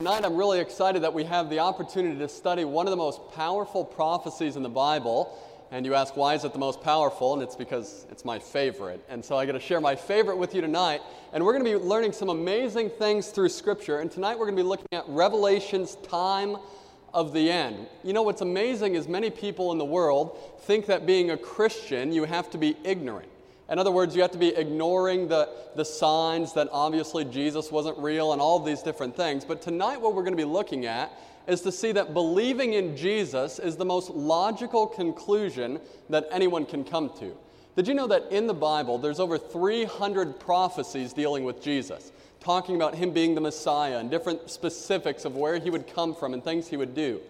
Tonight, I'm really excited that we have the opportunity to study one of the most powerful prophecies in the Bible. And you ask, why is it the most powerful? And it's because it's my favorite. And so I get to share my favorite with you tonight. And we're going to be learning some amazing things through Scripture. And tonight, we're going to be looking at Revelation's time of the end. You know, what's amazing is many people in the world think that being a Christian, you have to be ignorant. In other words, you have to be ignoring the, the signs that obviously Jesus wasn't real and all these different things. But tonight, what we're going to be looking at is to see that believing in Jesus is the most logical conclusion that anyone can come to. Did you know that in the Bible, there's over 300 prophecies dealing with Jesus, talking about him being the Messiah and different specifics of where he would come from and things he would do?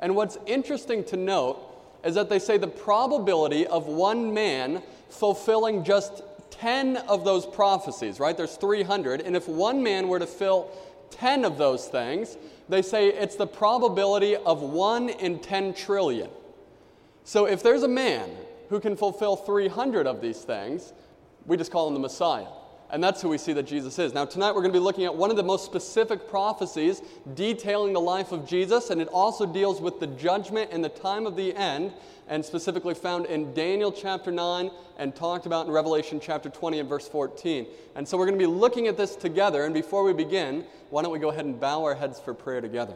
And what's interesting to note is that they say the probability of one man fulfilling just 10 of those prophecies, right? There's 300. And if one man were to fill 10 of those things, they say it's the probability of 1 in 10 trillion. So if there's a man who can fulfill 300 of these things, we just call him the Messiah. And that's who we see that Jesus is. Now, tonight we're going to be looking at one of the most specific prophecies detailing the life of Jesus, and it also deals with the judgment and the time of the end, and specifically found in Daniel chapter 9 and talked about in Revelation chapter 20 and verse 14. And so we're going to be looking at this together. And before we begin, why don't we go ahead and bow our heads for prayer together?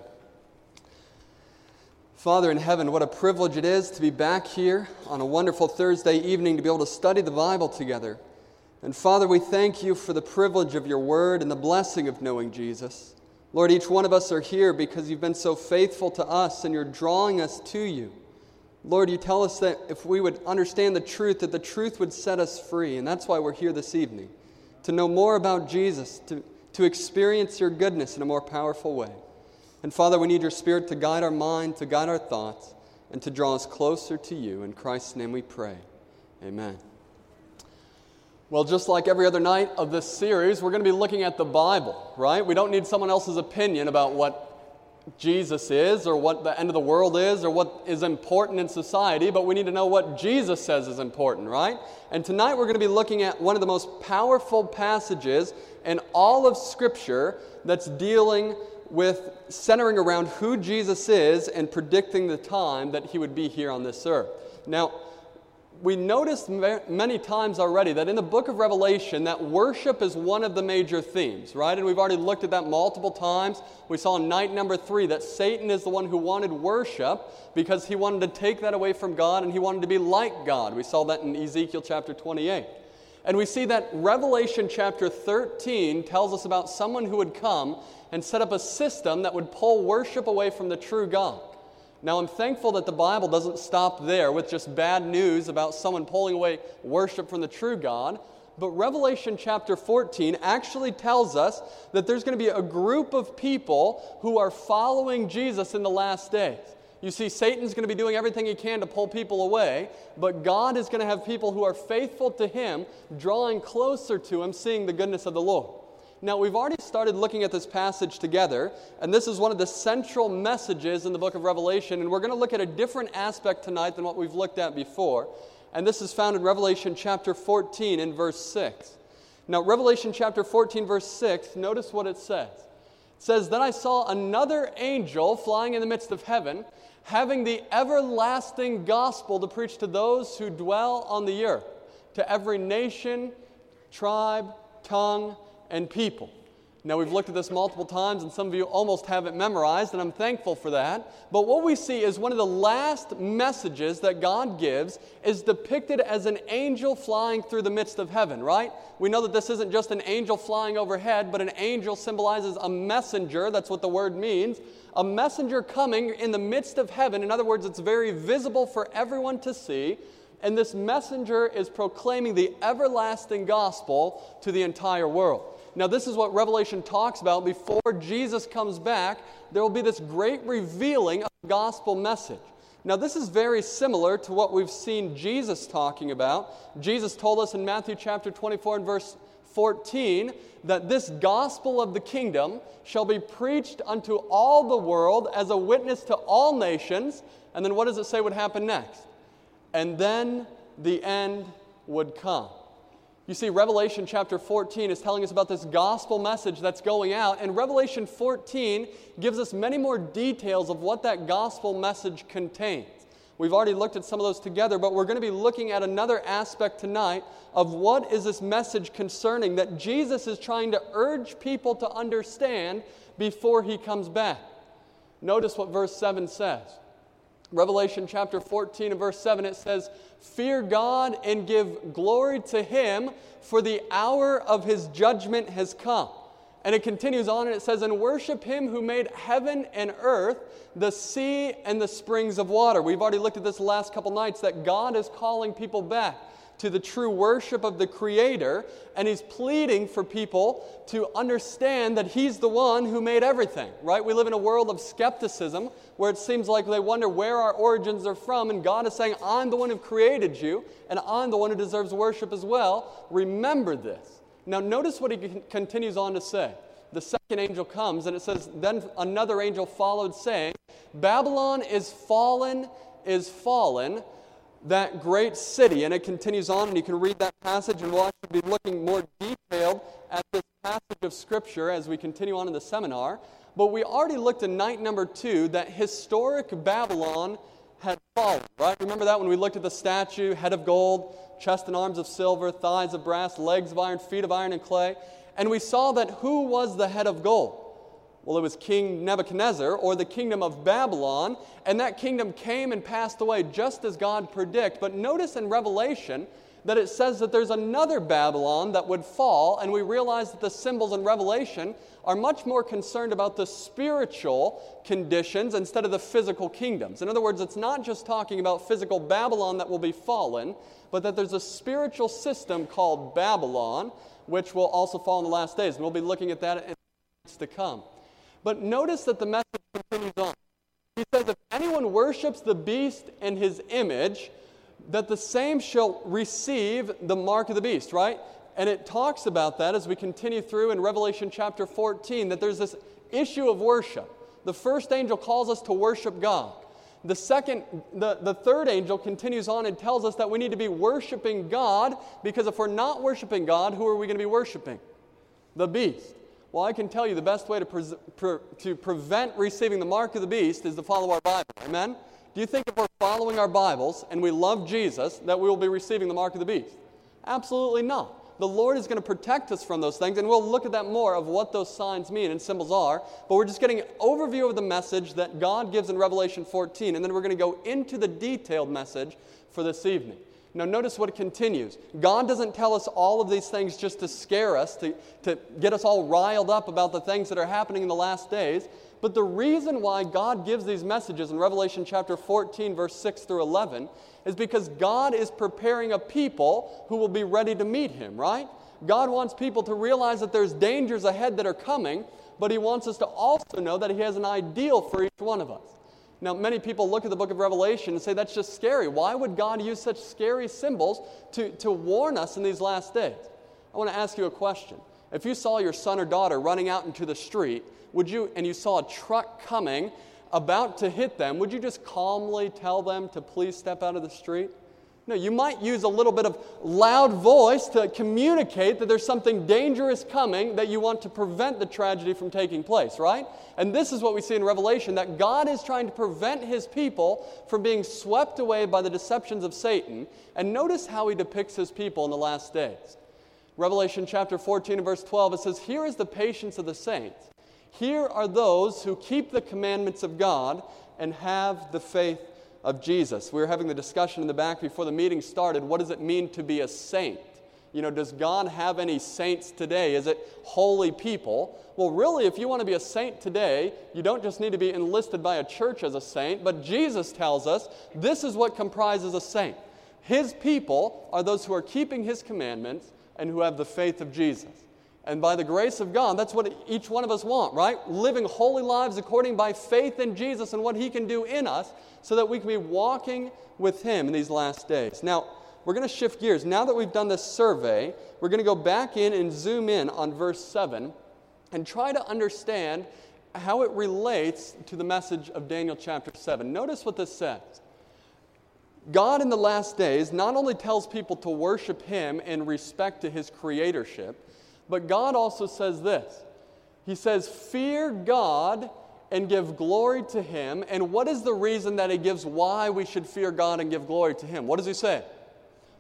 Father in heaven, what a privilege it is to be back here on a wonderful Thursday evening to be able to study the Bible together. And Father, we thank you for the privilege of your word and the blessing of knowing Jesus. Lord, each one of us are here because you've been so faithful to us and you're drawing us to you. Lord, you tell us that if we would understand the truth, that the truth would set us free. And that's why we're here this evening to know more about Jesus, to, to experience your goodness in a more powerful way. And Father, we need your Spirit to guide our mind, to guide our thoughts, and to draw us closer to you. In Christ's name we pray. Amen. Well, just like every other night of this series, we're going to be looking at the Bible, right? We don't need someone else's opinion about what Jesus is or what the end of the world is or what is important in society, but we need to know what Jesus says is important, right? And tonight we're going to be looking at one of the most powerful passages in all of Scripture that's dealing with centering around who Jesus is and predicting the time that he would be here on this earth. Now, we noticed many times already that in the book of Revelation that worship is one of the major themes, right? And we've already looked at that multiple times. We saw in night number 3 that Satan is the one who wanted worship because he wanted to take that away from God and he wanted to be like God. We saw that in Ezekiel chapter 28. And we see that Revelation chapter 13 tells us about someone who would come and set up a system that would pull worship away from the true God. Now, I'm thankful that the Bible doesn't stop there with just bad news about someone pulling away worship from the true God. But Revelation chapter 14 actually tells us that there's going to be a group of people who are following Jesus in the last days. You see, Satan's going to be doing everything he can to pull people away, but God is going to have people who are faithful to him, drawing closer to him, seeing the goodness of the Lord. Now, we've already started looking at this passage together, and this is one of the central messages in the book of Revelation, and we're going to look at a different aspect tonight than what we've looked at before. And this is found in Revelation chapter 14 in verse 6. Now, Revelation chapter 14, verse 6, notice what it says. It says, Then I saw another angel flying in the midst of heaven, having the everlasting gospel to preach to those who dwell on the earth, to every nation, tribe, tongue, and people. Now, we've looked at this multiple times, and some of you almost have it memorized, and I'm thankful for that. But what we see is one of the last messages that God gives is depicted as an angel flying through the midst of heaven, right? We know that this isn't just an angel flying overhead, but an angel symbolizes a messenger. That's what the word means. A messenger coming in the midst of heaven. In other words, it's very visible for everyone to see. And this messenger is proclaiming the everlasting gospel to the entire world. Now, this is what Revelation talks about. Before Jesus comes back, there will be this great revealing of the gospel message. Now, this is very similar to what we've seen Jesus talking about. Jesus told us in Matthew chapter 24 and verse 14 that this gospel of the kingdom shall be preached unto all the world as a witness to all nations. And then what does it say would happen next? And then the end would come. You see, Revelation chapter 14 is telling us about this gospel message that's going out, and Revelation 14 gives us many more details of what that gospel message contains. We've already looked at some of those together, but we're going to be looking at another aspect tonight of what is this message concerning that Jesus is trying to urge people to understand before he comes back. Notice what verse 7 says. Revelation chapter 14 and verse 7, it says, Fear God and give glory to him, for the hour of his judgment has come. And it continues on and it says, And worship him who made heaven and earth, the sea and the springs of water. We've already looked at this last couple nights that God is calling people back to the true worship of the Creator, and He's pleading for people to understand that He's the one who made everything, right? We live in a world of skepticism where it seems like they wonder where our origins are from, and God is saying, I'm the one who created you, and I'm the one who deserves worship as well. Remember this. Now, notice what He continues on to say. The second angel comes, and it says, Then another angel followed, saying, Babylon is fallen, is fallen that great city. And it continues on, and you can read that passage, and we'll actually be looking more detailed at this passage of Scripture as we continue on in the seminar. But we already looked in night number two that historic Babylon had fallen, right? Remember that when we looked at the statue, head of gold, chest and arms of silver, thighs of brass, legs of iron, feet of iron and clay. And we saw that who was the head of gold? Well, it was King Nebuchadnezzar or the kingdom of Babylon, and that kingdom came and passed away just as God predicted. But notice in Revelation that it says that there's another Babylon that would fall, and we realize that the symbols in Revelation are much more concerned about the spiritual conditions instead of the physical kingdoms. In other words, it's not just talking about physical Babylon that will be fallen, but that there's a spiritual system called Babylon, which will also fall in the last days. And we'll be looking at that in to come. But notice that the message continues on. He says, If anyone worships the beast and his image, that the same shall receive the mark of the beast, right? And it talks about that as we continue through in Revelation chapter 14, that there's this issue of worship. The first angel calls us to worship God. The second, the, the third angel continues on and tells us that we need to be worshiping God because if we're not worshiping God, who are we going to be worshiping? The beast. Well, I can tell you the best way to, pre- pre- to prevent receiving the mark of the beast is to follow our Bible. Amen? Do you think if we're following our Bibles and we love Jesus, that we will be receiving the mark of the beast? Absolutely not. The Lord is going to protect us from those things, and we'll look at that more of what those signs mean and symbols are. But we're just getting an overview of the message that God gives in Revelation 14, and then we're going to go into the detailed message for this evening. Now, notice what it continues. God doesn't tell us all of these things just to scare us, to, to get us all riled up about the things that are happening in the last days. But the reason why God gives these messages in Revelation chapter 14, verse 6 through 11, is because God is preparing a people who will be ready to meet Him, right? God wants people to realize that there's dangers ahead that are coming, but He wants us to also know that He has an ideal for each one of us. Now, many people look at the book of Revelation and say that's just scary. Why would God use such scary symbols to, to warn us in these last days? I want to ask you a question. If you saw your son or daughter running out into the street, would you, and you saw a truck coming about to hit them, would you just calmly tell them to please step out of the street? No, you might use a little bit of loud voice to communicate that there's something dangerous coming that you want to prevent the tragedy from taking place, right? And this is what we see in Revelation that God is trying to prevent his people from being swept away by the deceptions of Satan. And notice how he depicts his people in the last days. Revelation chapter 14 and verse 12, it says, Here is the patience of the saints. Here are those who keep the commandments of God and have the faith of Jesus. We were having the discussion in the back before the meeting started. What does it mean to be a saint? You know, does God have any saints today? Is it holy people? Well, really, if you want to be a saint today, you don't just need to be enlisted by a church as a saint, but Jesus tells us this is what comprises a saint. His people are those who are keeping his commandments and who have the faith of Jesus. And by the grace of God, that's what each one of us want, right? Living holy lives according by faith in Jesus and what he can do in us so that we can be walking with Him in these last days. Now, we're going to shift gears. Now that we've done this survey, we're going to go back in and zoom in on verse 7 and try to understand how it relates to the message of Daniel chapter 7. Notice what this says. God in the last days not only tells people to worship Him in respect to His creatorship, but God also says this He says, Fear God and give glory to Him. And what is the reason that He gives why we should fear God and give glory to Him? What does He say?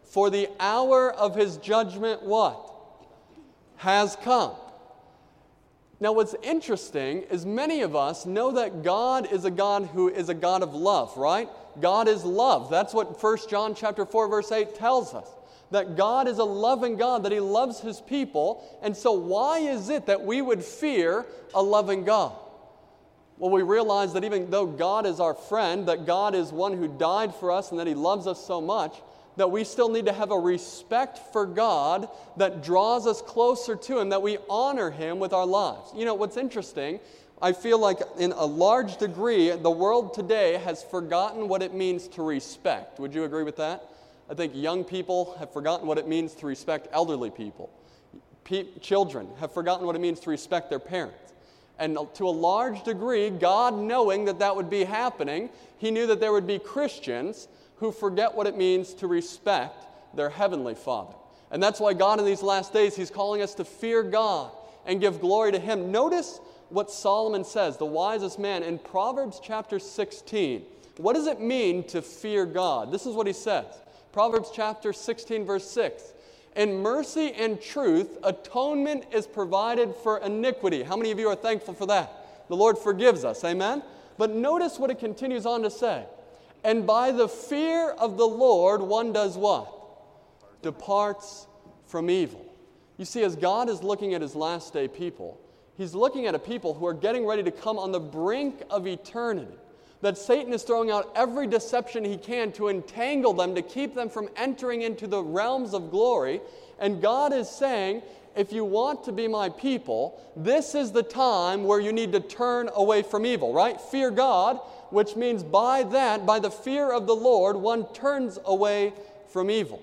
For the hour of His judgment, what? Has come. Now, what's interesting is many of us know that God is a God who is a God of love, right? God is love. That's what 1 John chapter 4 verse 8 tells us. That God is a loving God, that he loves his people. And so why is it that we would fear a loving God? Well, we realize that even though God is our friend, that God is one who died for us and that he loves us so much, that we still need to have a respect for God that draws us closer to Him, that we honor Him with our lives. You know, what's interesting, I feel like in a large degree, the world today has forgotten what it means to respect. Would you agree with that? I think young people have forgotten what it means to respect elderly people. Pe- children have forgotten what it means to respect their parents. And to a large degree, God knowing that that would be happening, He knew that there would be Christians who forget what it means to respect their heavenly Father. And that's why God in these last days, He's calling us to fear God and give glory to Him. Notice what Solomon says, the wisest man, in Proverbs chapter 16. What does it mean to fear God? This is what he says Proverbs chapter 16, verse 6. In mercy and truth, atonement is provided for iniquity. How many of you are thankful for that? The Lord forgives us, amen? But notice what it continues on to say and by the fear of the Lord, one does what? Departs from evil. You see, as God is looking at his last day people, he's looking at a people who are getting ready to come on the brink of eternity. That Satan is throwing out every deception he can to entangle them, to keep them from entering into the realms of glory. And God is saying, if you want to be my people, this is the time where you need to turn away from evil, right? Fear God, which means by that, by the fear of the Lord, one turns away from evil.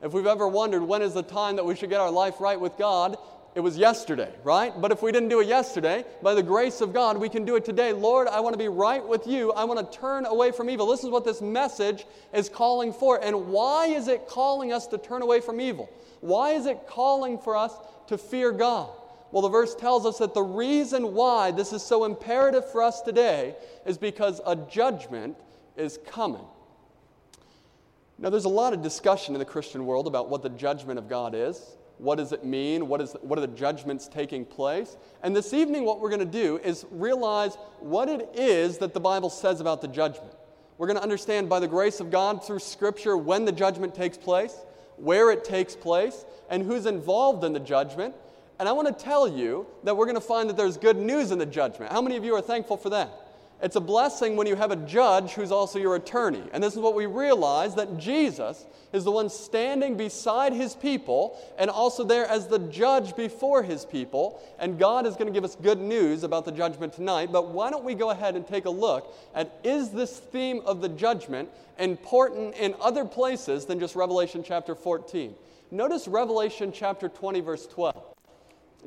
If we've ever wondered when is the time that we should get our life right with God, it was yesterday, right? But if we didn't do it yesterday, by the grace of God, we can do it today. Lord, I want to be right with you. I want to turn away from evil. This is what this message is calling for. And why is it calling us to turn away from evil? Why is it calling for us to fear God? Well, the verse tells us that the reason why this is so imperative for us today is because a judgment is coming. Now, there's a lot of discussion in the Christian world about what the judgment of God is. What does it mean? What, is, what are the judgments taking place? And this evening, what we're going to do is realize what it is that the Bible says about the judgment. We're going to understand by the grace of God through Scripture when the judgment takes place, where it takes place, and who's involved in the judgment. And I want to tell you that we're going to find that there's good news in the judgment. How many of you are thankful for that? It's a blessing when you have a judge who's also your attorney. And this is what we realize that Jesus is the one standing beside his people and also there as the judge before his people. And God is going to give us good news about the judgment tonight. But why don't we go ahead and take a look at is this theme of the judgment important in other places than just Revelation chapter 14? Notice Revelation chapter 20, verse 12.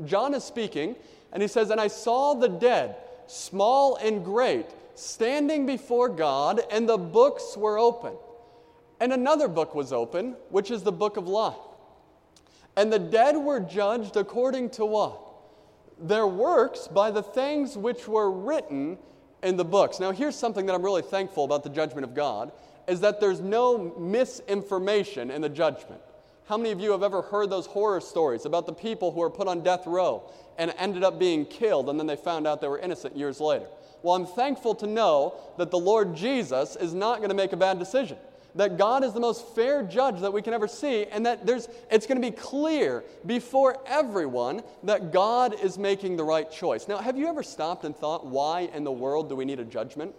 John is speaking, and he says, And I saw the dead, small and great, standing before God, and the books were open. And another book was open, which is the book of life. And the dead were judged according to what? Their works by the things which were written in the books. Now, here's something that I'm really thankful about the judgment of God is that there's no misinformation in the judgment. How many of you have ever heard those horror stories about the people who were put on death row and ended up being killed and then they found out they were innocent years later? Well, I'm thankful to know that the Lord Jesus is not going to make a bad decision. That God is the most fair judge that we can ever see, and that there's, it's going to be clear before everyone that God is making the right choice. Now, have you ever stopped and thought, why in the world do we need a judgment?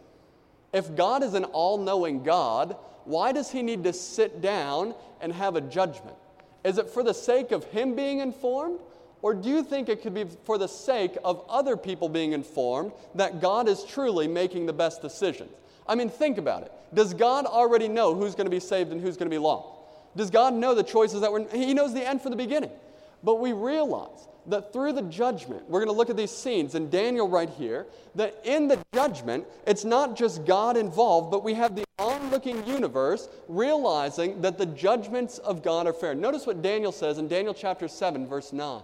If God is an all knowing God, why does he need to sit down and have a judgment? Is it for the sake of him being informed? Or do you think it could be for the sake of other people being informed that God is truly making the best decisions? I mean, think about it. Does God already know who's going to be saved and who's going to be lost? Does God know the choices that were, He knows the end from the beginning. But we realize that through the judgment, we're going to look at these scenes in Daniel right here, that in the judgment, it's not just God involved, but we have the onlooking universe realizing that the judgments of God are fair. Notice what Daniel says in Daniel chapter 7, verse 9.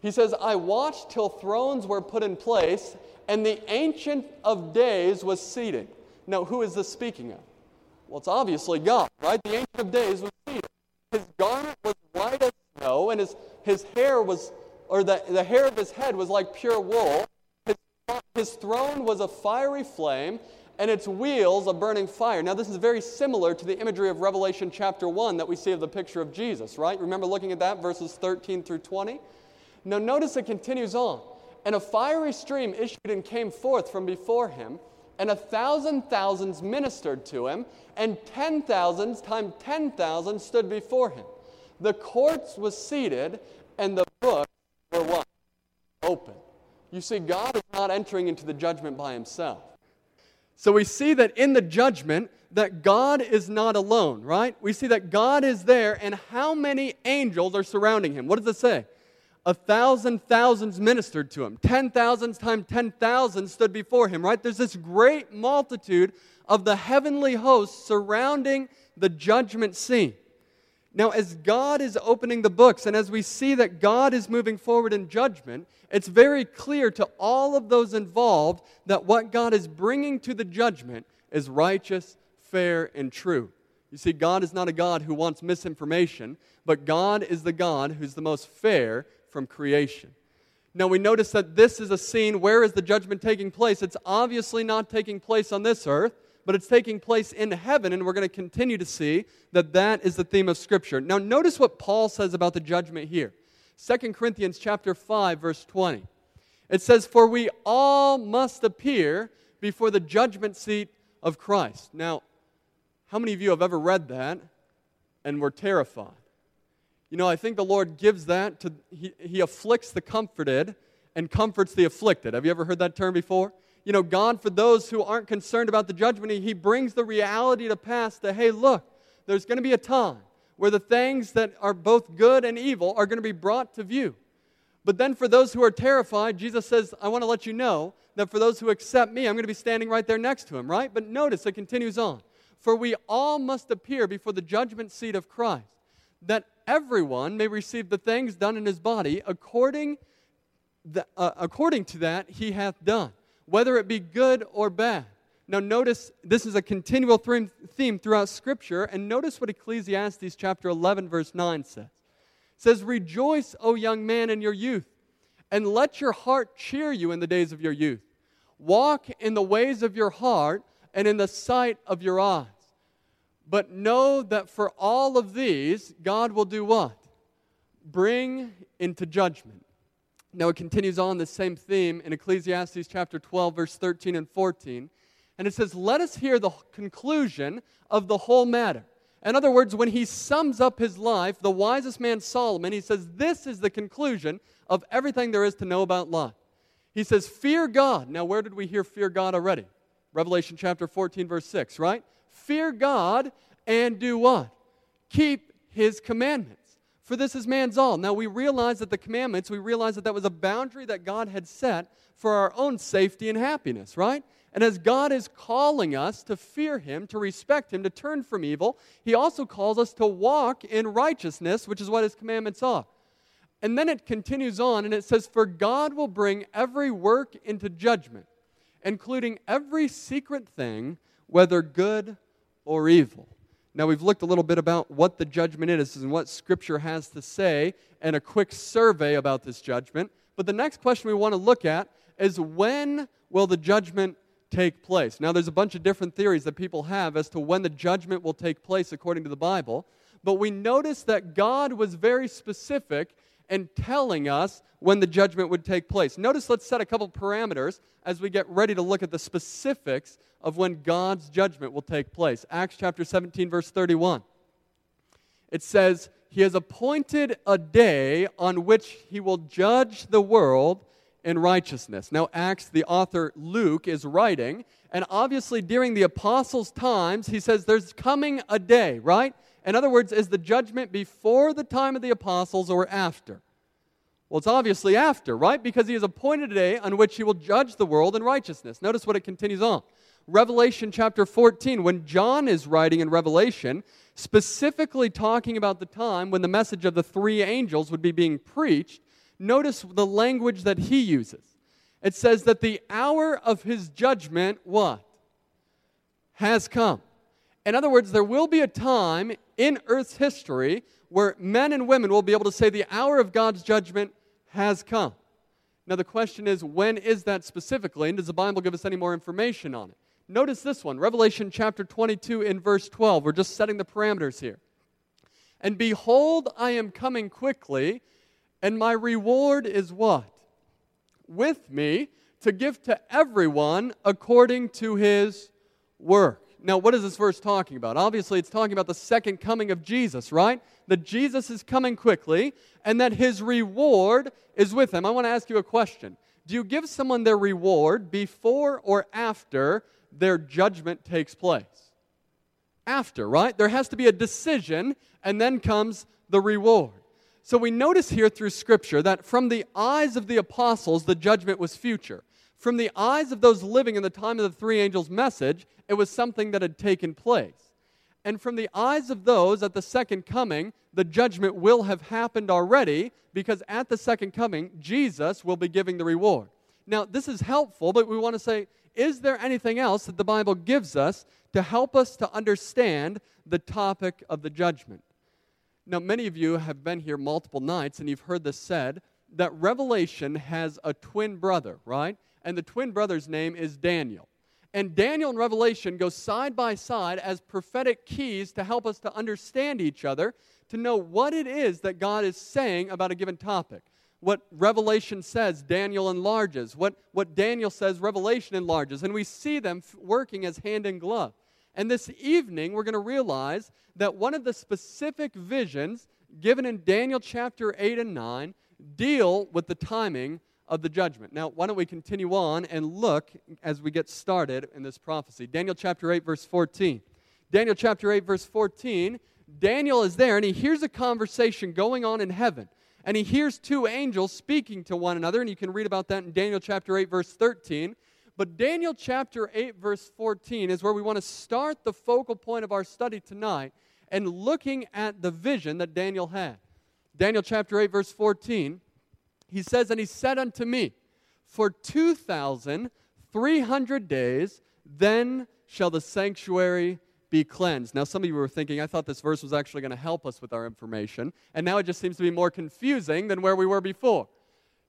He says, I watched till thrones were put in place, and the Ancient of Days was seated. Now, who is this speaking of? Well, it's obviously God, right? The Ancient of Days was seated. His garment was white as snow, and his, his hair was or the, the hair of his head was like pure wool. His, his throne was a fiery flame, and its wheels a burning fire. Now, this is very similar to the imagery of Revelation chapter 1 that we see of the picture of Jesus, right? Remember looking at that, verses 13 through 20? Now, notice it continues on. And a fiery stream issued and came forth from before him, and a thousand thousands ministered to him, and ten thousands times ten thousand stood before him. The courts was seated, and the book were what? Open. You see, God is not entering into the judgment by himself. So we see that in the judgment, that God is not alone, right? We see that God is there, and how many angels are surrounding him? What does it say? A thousand thousands ministered to him. Ten thousands times ten thousand stood before him, right? There's this great multitude of the heavenly hosts surrounding the judgment scene. Now, as God is opening the books and as we see that God is moving forward in judgment, it's very clear to all of those involved that what God is bringing to the judgment is righteous, fair, and true. You see, God is not a God who wants misinformation, but God is the God who's the most fair from creation. Now, we notice that this is a scene. Where is the judgment taking place? It's obviously not taking place on this earth but it's taking place in heaven, and we're going to continue to see that that is the theme of Scripture. Now, notice what Paul says about the judgment here. 2 Corinthians chapter 5, verse 20. It says, For we all must appear before the judgment seat of Christ. Now, how many of you have ever read that and were terrified? You know, I think the Lord gives that to, he, he afflicts the comforted and comforts the afflicted. Have you ever heard that term before? You know, God, for those who aren't concerned about the judgment, He brings the reality to pass that, hey, look, there's going to be a time where the things that are both good and evil are going to be brought to view. But then for those who are terrified, Jesus says, I want to let you know that for those who accept me, I'm going to be standing right there next to him, right? But notice it continues on. For we all must appear before the judgment seat of Christ, that everyone may receive the things done in his body according, the, uh, according to that he hath done whether it be good or bad. Now, notice this is a continual theme throughout Scripture, and notice what Ecclesiastes chapter 11, verse 9 says. It says, Rejoice, O young man, in your youth, and let your heart cheer you in the days of your youth. Walk in the ways of your heart and in the sight of your eyes. But know that for all of these, God will do what? Bring into judgment. Now it continues on the same theme in Ecclesiastes chapter 12, verse 13 and 14. And it says, Let us hear the conclusion of the whole matter. In other words, when he sums up his life, the wisest man Solomon, he says, This is the conclusion of everything there is to know about life. He says, Fear God. Now, where did we hear fear God already? Revelation chapter 14, verse 6, right? Fear God and do what? Keep his commandments for this is man's all. Now we realize that the commandments, we realize that that was a boundary that God had set for our own safety and happiness, right? And as God is calling us to fear Him, to respect Him, to turn from evil, He also calls us to walk in righteousness, which is what His commandments are. And then it continues on and it says, For God will bring every work into judgment, including every secret thing, whether good or evil. Now, we've looked a little bit about what the judgment is and what Scripture has to say, and a quick survey about this judgment. But the next question we want to look at is when will the judgment take place? Now, there's a bunch of different theories that people have as to when the judgment will take place according to the Bible. But we notice that God was very specific in telling us when the judgment would take place. Notice, let's set a couple parameters as we get ready to look at the specifics of when God's judgment will take place. Acts chapter 17, verse 31. It says, He has appointed a day on which He will judge the world in righteousness. Now, Acts, the author Luke is writing, and obviously during the apostles' times, he says there's coming a day, right? In other words, is the judgment before the time of the apostles or after? Well, it's obviously after, right? Because he has appointed a day on which he will judge the world in righteousness. Notice what it continues on. Revelation chapter 14, when John is writing in Revelation, specifically talking about the time when the message of the three angels would be being preached, notice the language that he uses. It says that the hour of his judgment, what? Has come. In other words, there will be a time in Earth's history where men and women will be able to say the hour of God's judgment has come. Now, the question is, when is that specifically? And does the Bible give us any more information on it? Notice this one Revelation chapter 22 in verse 12. We're just setting the parameters here. And behold, I am coming quickly, and my reward is what? With me to give to everyone according to his work. Now, what is this verse talking about? Obviously, it's talking about the second coming of Jesus, right? That Jesus is coming quickly and that his reward is with him. I want to ask you a question. Do you give someone their reward before or after their judgment takes place? After, right? There has to be a decision and then comes the reward. So we notice here through Scripture that from the eyes of the apostles, the judgment was future. From the eyes of those living in the time of the three angels' message, it was something that had taken place. And from the eyes of those at the second coming, the judgment will have happened already because at the second coming, Jesus will be giving the reward. Now, this is helpful, but we want to say, is there anything else that the Bible gives us to help us to understand the topic of the judgment? Now, many of you have been here multiple nights and you've heard this said that Revelation has a twin brother, right? And the twin brother's name is Daniel. And Daniel and Revelation go side by side as prophetic keys to help us to understand each other, to know what it is that God is saying about a given topic. What Revelation says, Daniel enlarges. What, what Daniel says, Revelation enlarges. And we see them working as hand in glove. And this evening, we're going to realize that one of the specific visions given in Daniel chapter 8 and 9 deal with the timing of the judgment. Now, why don't we continue on and look as we get started in this prophecy? Daniel chapter 8, verse 14. Daniel chapter 8, verse 14. Daniel is there and he hears a conversation going on in heaven. And he hears two angels speaking to one another, and you can read about that in Daniel chapter 8, verse 13. But Daniel chapter 8, verse 14 is where we want to start the focal point of our study tonight and looking at the vision that Daniel had. Daniel chapter 8, verse 14 he says, And he said unto me, For 2,300 days, then shall the sanctuary be cleansed. Now, some of you were thinking, I thought this verse was actually going to help us with our information, and now it just seems to be more confusing than where we were before.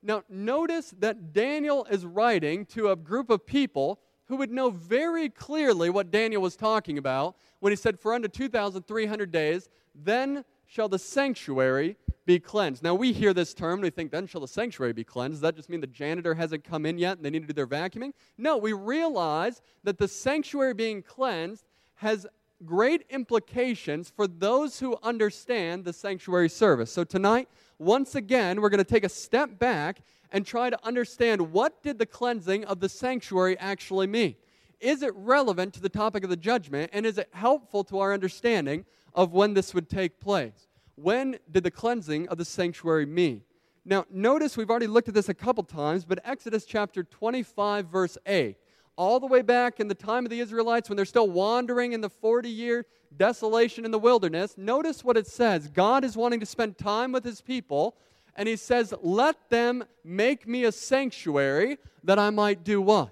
Now, notice that Daniel is writing to a group of people who would know very clearly what Daniel was talking about when he said, For unto 2,300 days, then shall the sanctuary be cleansed. Now, we hear this term and we think, then shall the sanctuary be cleansed? Does that just mean the janitor hasn't come in yet and they need to do their vacuuming? No, we realize that the sanctuary being cleansed has great implications for those who understand the sanctuary service. So, tonight, once again, we're going to take a step back and try to understand what did the cleansing of the sanctuary actually mean? Is it relevant to the topic of the judgment and is it helpful to our understanding of when this would take place? When did the cleansing of the sanctuary mean? Now, notice we've already looked at this a couple times, but Exodus chapter 25, verse 8, all the way back in the time of the Israelites when they're still wandering in the 40 year desolation in the wilderness, notice what it says. God is wanting to spend time with his people, and he says, Let them make me a sanctuary that I might do what?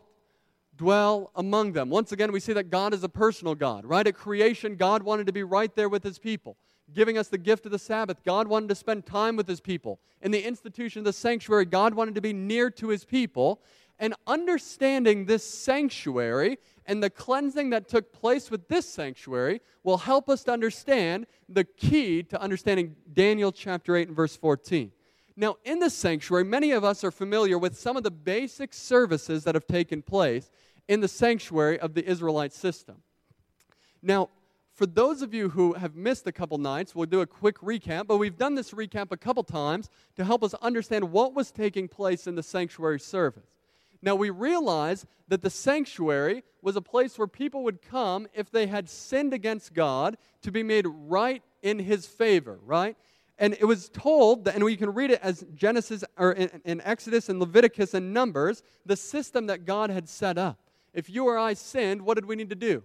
Dwell among them. Once again, we see that God is a personal God, right? At creation, God wanted to be right there with his people giving us the gift of the Sabbath, God wanted to spend time with his people. In the institution of the sanctuary, God wanted to be near to his people. And understanding this sanctuary and the cleansing that took place with this sanctuary will help us to understand the key to understanding Daniel chapter 8 and verse 14. Now, in the sanctuary, many of us are familiar with some of the basic services that have taken place in the sanctuary of the Israelite system. Now, for those of you who have missed a couple nights, we'll do a quick recap, but we've done this recap a couple times to help us understand what was taking place in the sanctuary service. Now, we realize that the sanctuary was a place where people would come if they had sinned against God to be made right in His favor, right? And it was told, that, and we can read it as Genesis or in, in Exodus and Leviticus and Numbers, the system that God had set up. If you or I sinned, what did we need to do?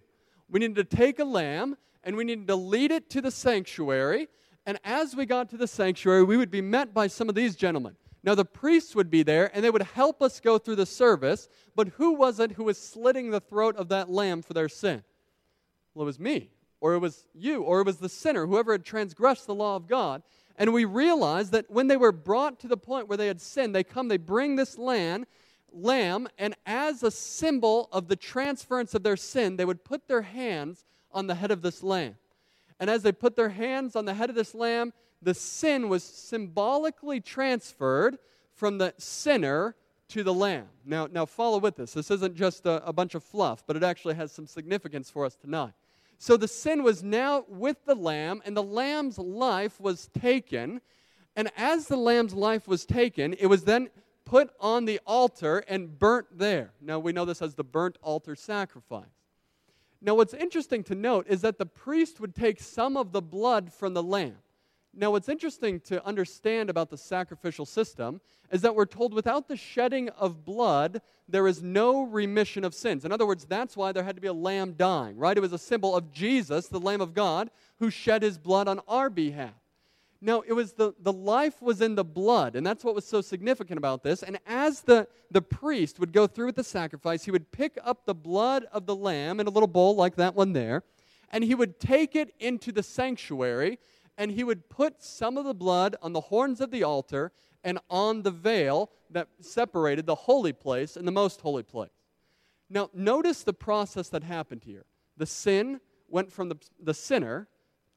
We needed to take a lamb and we needed to lead it to the sanctuary. And as we got to the sanctuary, we would be met by some of these gentlemen. Now, the priests would be there and they would help us go through the service, but who was it who was slitting the throat of that lamb for their sin? Well, it was me, or it was you, or it was the sinner, whoever had transgressed the law of God. And we realized that when they were brought to the point where they had sinned, they come, they bring this lamb, lamb, and as a symbol of the transference of their sin, they would put their hands on the head of this lamb. And as they put their hands on the head of this lamb, the sin was symbolically transferred from the sinner to the lamb. Now, now follow with this. This isn't just a, a bunch of fluff, but it actually has some significance for us tonight. So the sin was now with the lamb, and the lamb's life was taken. And as the lamb's life was taken, it was then put on the altar and burnt there. Now we know this as the burnt altar sacrifice. Now, what's interesting to note is that the priest would take some of the blood from the lamb. Now, what's interesting to understand about the sacrificial system is that we're told without the shedding of blood, there is no remission of sins. In other words, that's why there had to be a lamb dying, right? It was a symbol of Jesus, the Lamb of God, who shed his blood on our behalf. Now, it was the, the life was in the blood, and that's what was so significant about this. And as the, the priest would go through with the sacrifice, he would pick up the blood of the lamb in a little bowl like that one there, and he would take it into the sanctuary and he would put some of the blood on the horns of the altar and on the veil that separated the holy place and the most holy place. Now, notice the process that happened here. The sin went from the, the sinner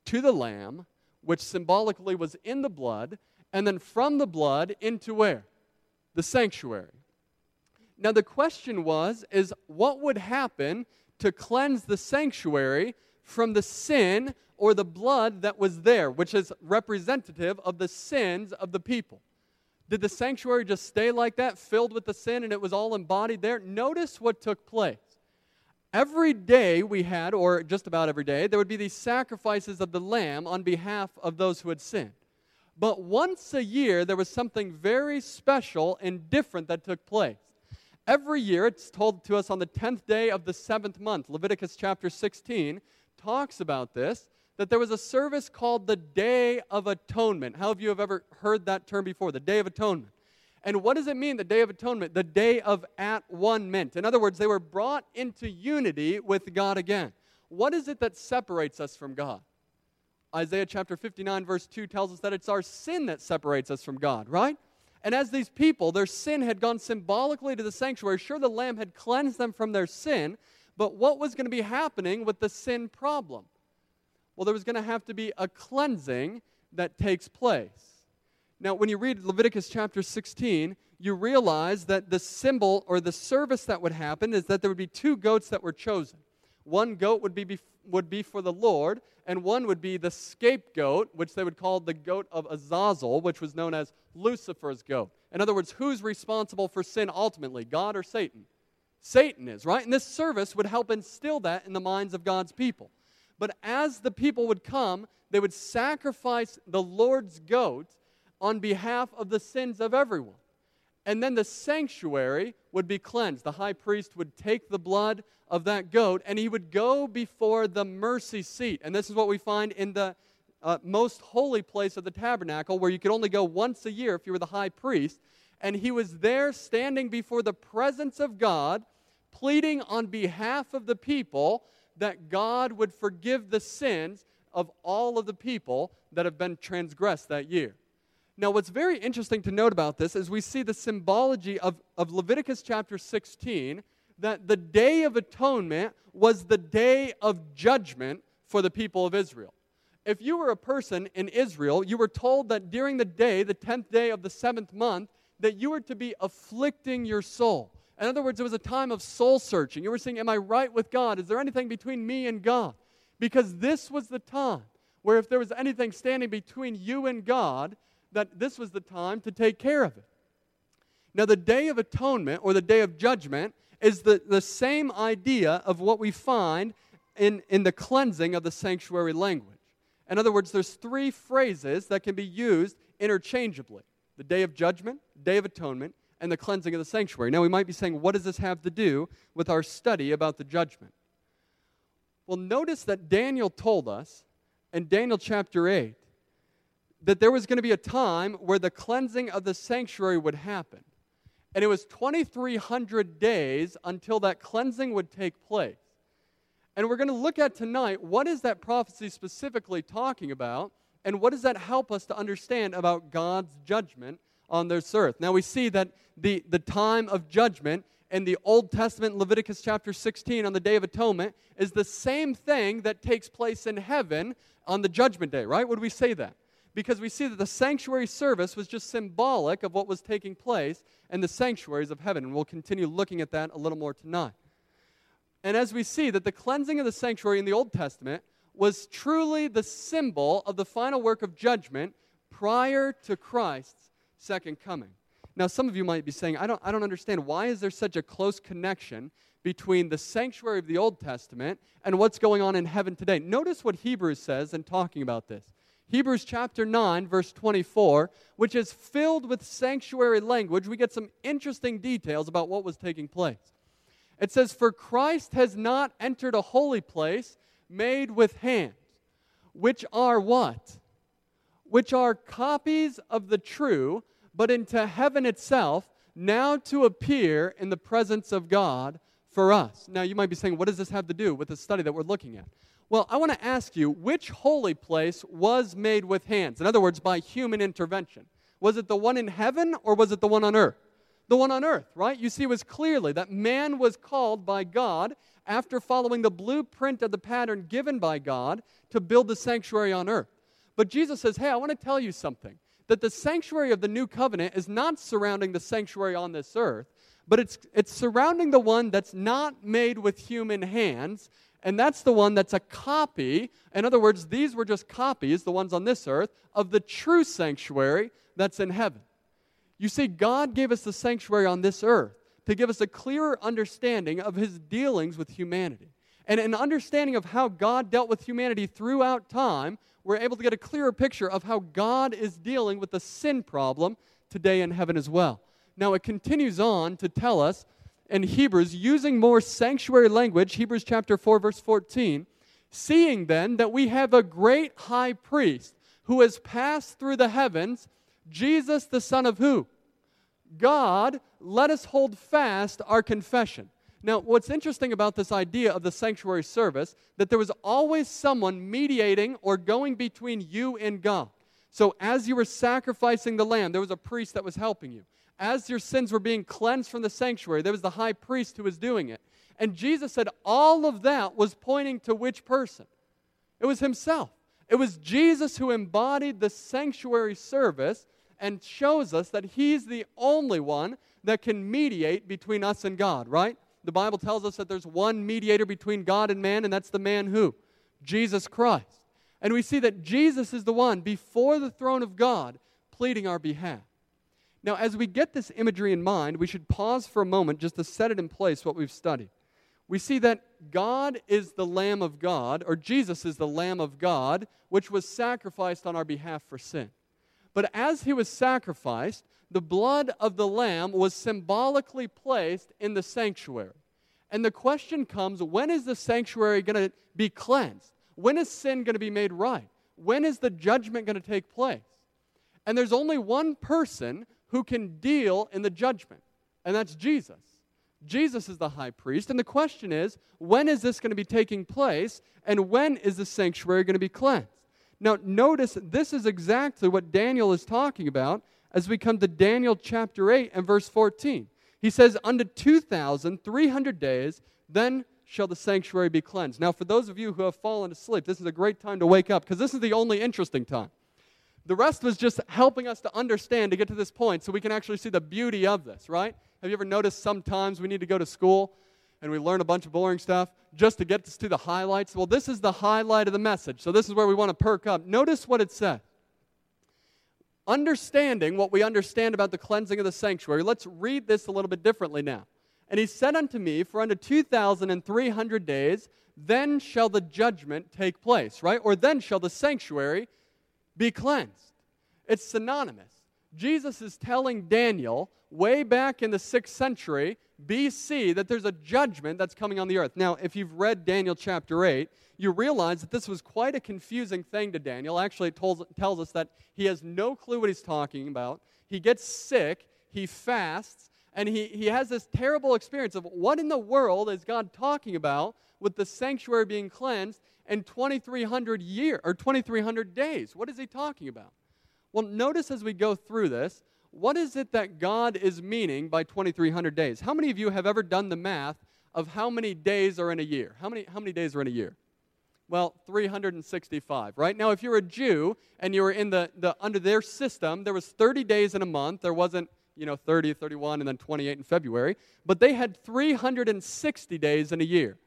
to the lamb, which symbolically was in the blood, and then from the blood into where? The sanctuary. Now, the question was, is what would happen to cleanse the sanctuary from the sin or the blood that was there, which is representative of the sins of the people. Did the sanctuary just stay like that, filled with the sin, and it was all embodied there? Notice what took place. Every day we had, or just about every day, there would be these sacrifices of the lamb on behalf of those who had sinned. But once a year, there was something very special and different that took place. Every year, it's told to us on the 10th day of the seventh month, Leviticus chapter 16 talks about this that there was a service called the Day of Atonement. How have you have ever heard that term before? The Day of Atonement. And what does it mean, the Day of Atonement? The Day of At One meant. In other words, they were brought into unity with God again. What is it that separates us from God? Isaiah chapter 59, verse 2 tells us that it's our sin that separates us from God, right? And as these people, their sin had gone symbolically to the sanctuary, sure, the Lamb had cleansed them from their sin, but what was going to be happening with the sin problem? well, there was going to have to be a cleansing that takes place. Now, when you read Leviticus chapter 16, you realize that the symbol or the service that would happen is that there would be two goats that were chosen. One goat would be, would be for the Lord, and one would be the scapegoat, which they would call the goat of Azazel, which was known as Lucifer's goat. In other words, who's responsible for sin ultimately, God or Satan? Satan is, right? And this service would help instill that in the minds of God's people. But as the people would come, they would sacrifice the Lord's goat on behalf of the sins of everyone. And then the sanctuary would be cleansed. The high priest would take the blood of that goat and he would go before the mercy seat. And this is what we find in the uh, most holy place of the tabernacle, where you could only go once a year if you were the high priest. And he was there standing before the presence of God, pleading on behalf of the people that God would forgive the sins of all of the people that have been transgressed that year. Now, what's very interesting to note about this is we see the symbology of, of Leviticus chapter 16 that the Day of Atonement was the day of judgment for the people of Israel. If you were a person in Israel, you were told that during the day, the 10th day of the seventh month, that you were to be afflicting your soul. In other words, it was a time of soul searching. You were saying, Am I right with God? Is there anything between me and God? Because this was the time where if there was anything standing between you and God, that this was the time to take care of it. Now, the Day of Atonement or the Day of Judgment is the, the same idea of what we find in, in the cleansing of the sanctuary language. In other words, there's three phrases that can be used interchangeably the day of judgment, day of atonement, and the cleansing of the sanctuary. Now, we might be saying, what does this have to do with our study about the judgment? Well, notice that Daniel told us in Daniel chapter 8 that there was going to be a time where the cleansing of the sanctuary would happen. And it was 2,300 days until that cleansing would take place. And we're going to look at tonight what is that prophecy specifically talking about, and what does that help us to understand about God's judgment on this earth. Now we see that the, the time of judgment in the Old Testament, Leviticus chapter 16, on the Day of Atonement, is the same thing that takes place in heaven on the judgment day, right? Would we say that? Because we see that the sanctuary service was just symbolic of what was taking place in the sanctuaries of heaven. And we'll continue looking at that a little more tonight. And as we see that the cleansing of the sanctuary in the Old Testament was truly the symbol of the final work of judgment prior to Christ's second coming. Now, some of you might be saying, I don't, I don't understand. Why is there such a close connection between the sanctuary of the Old Testament and what's going on in heaven today? Notice what Hebrews says in talking about this. Hebrews chapter 9, verse 24, which is filled with sanctuary language, we get some interesting details about what was taking place. It says, For Christ has not entered a holy place made with hands, which are what? Which are copies of the true, but into heaven itself, now to appear in the presence of God for us. Now, you might be saying, what does this have to do with the study that we're looking at? Well, I want to ask you which holy place was made with hands? In other words, by human intervention. Was it the one in heaven or was it the one on earth? The one on earth, right? You see, it was clearly that man was called by God after following the blueprint of the pattern given by God to build the sanctuary on earth. But Jesus says, Hey, I want to tell you something that the sanctuary of the new covenant is not surrounding the sanctuary on this earth, but it's, it's surrounding the one that's not made with human hands and that's the one that's a copy. In other words, these were just copies, the ones on this earth, of the true sanctuary that's in heaven. You see, God gave us the sanctuary on this earth to give us a clearer understanding of his dealings with humanity. And an understanding of how God dealt with humanity throughout time, we're able to get a clearer picture of how God is dealing with the sin problem today in heaven as well. Now, it continues on to tell us in Hebrews using more sanctuary language, Hebrews chapter 4, verse 14. Seeing then that we have a great high priest who has passed through the heavens, Jesus, the Son of who? God, let us hold fast our confession. Now, what's interesting about this idea of the sanctuary service, that there was always someone mediating or going between you and God. So as you were sacrificing the lamb, there was a priest that was helping you as your sins were being cleansed from the sanctuary, there was the high priest who was doing it. And Jesus said all of that was pointing to which person? It was himself. It was Jesus who embodied the sanctuary service and shows us that he's the only one that can mediate between us and God, right? The Bible tells us that there's one mediator between God and man, and that's the man who? Jesus Christ. And we see that Jesus is the one before the throne of God pleading our behalf. Now, as we get this imagery in mind, we should pause for a moment just to set it in place what we've studied. We see that God is the Lamb of God, or Jesus is the Lamb of God, which was sacrificed on our behalf for sin. But as he was sacrificed, the blood of the Lamb was symbolically placed in the sanctuary. And the question comes when is the sanctuary going to be cleansed? When is sin going to be made right? When is the judgment going to take place? And there's only one person who can deal in the judgment, and that's Jesus. Jesus is the high priest, and the question is when is this going to be taking place, and when is the sanctuary going to be cleansed? Now, notice this is exactly what Daniel is talking about as we come to Daniel chapter 8 and verse 14. He says, Unto 2,300 days, then shall the sanctuary be cleansed. Now, for those of you who have fallen asleep, this is a great time to wake up because this is the only interesting time. The rest was just helping us to understand to get to this point so we can actually see the beauty of this, right? Have you ever noticed sometimes we need to go to school and we learn a bunch of boring stuff just to get us to the highlights? Well, this is the highlight of the message. So this is where we want to perk up. Notice what it says. Understanding what we understand about the cleansing of the sanctuary, let's read this a little bit differently now. And he said unto me, For unto 2,300 days, then shall the judgment take place, right? Or then shall the sanctuary be cleansed. It's synonymous. Jesus is telling Daniel way back in the 6th century BC that there's a judgment that's coming on the earth. Now, if you've read Daniel chapter 8, you realize that this was quite a confusing thing to Daniel. Actually, it tells, tells us that he has no clue what he's talking about. He gets sick, he fasts, and he, he has this terrible experience of what in the world is God talking about with the sanctuary being cleansed in 2300 year or 2300 days. What is he talking about? Well, notice as we go through this, what is it that God is meaning by 2300 days? How many of you have ever done the math of how many days are in a year? How many how many days are in a year? Well, 365, right? Now, if you're a Jew and you were in the, the under their system, there was 30 days in a month. There wasn't, you know, 30, 31, and then 28 in February. But they had 360 days in a year.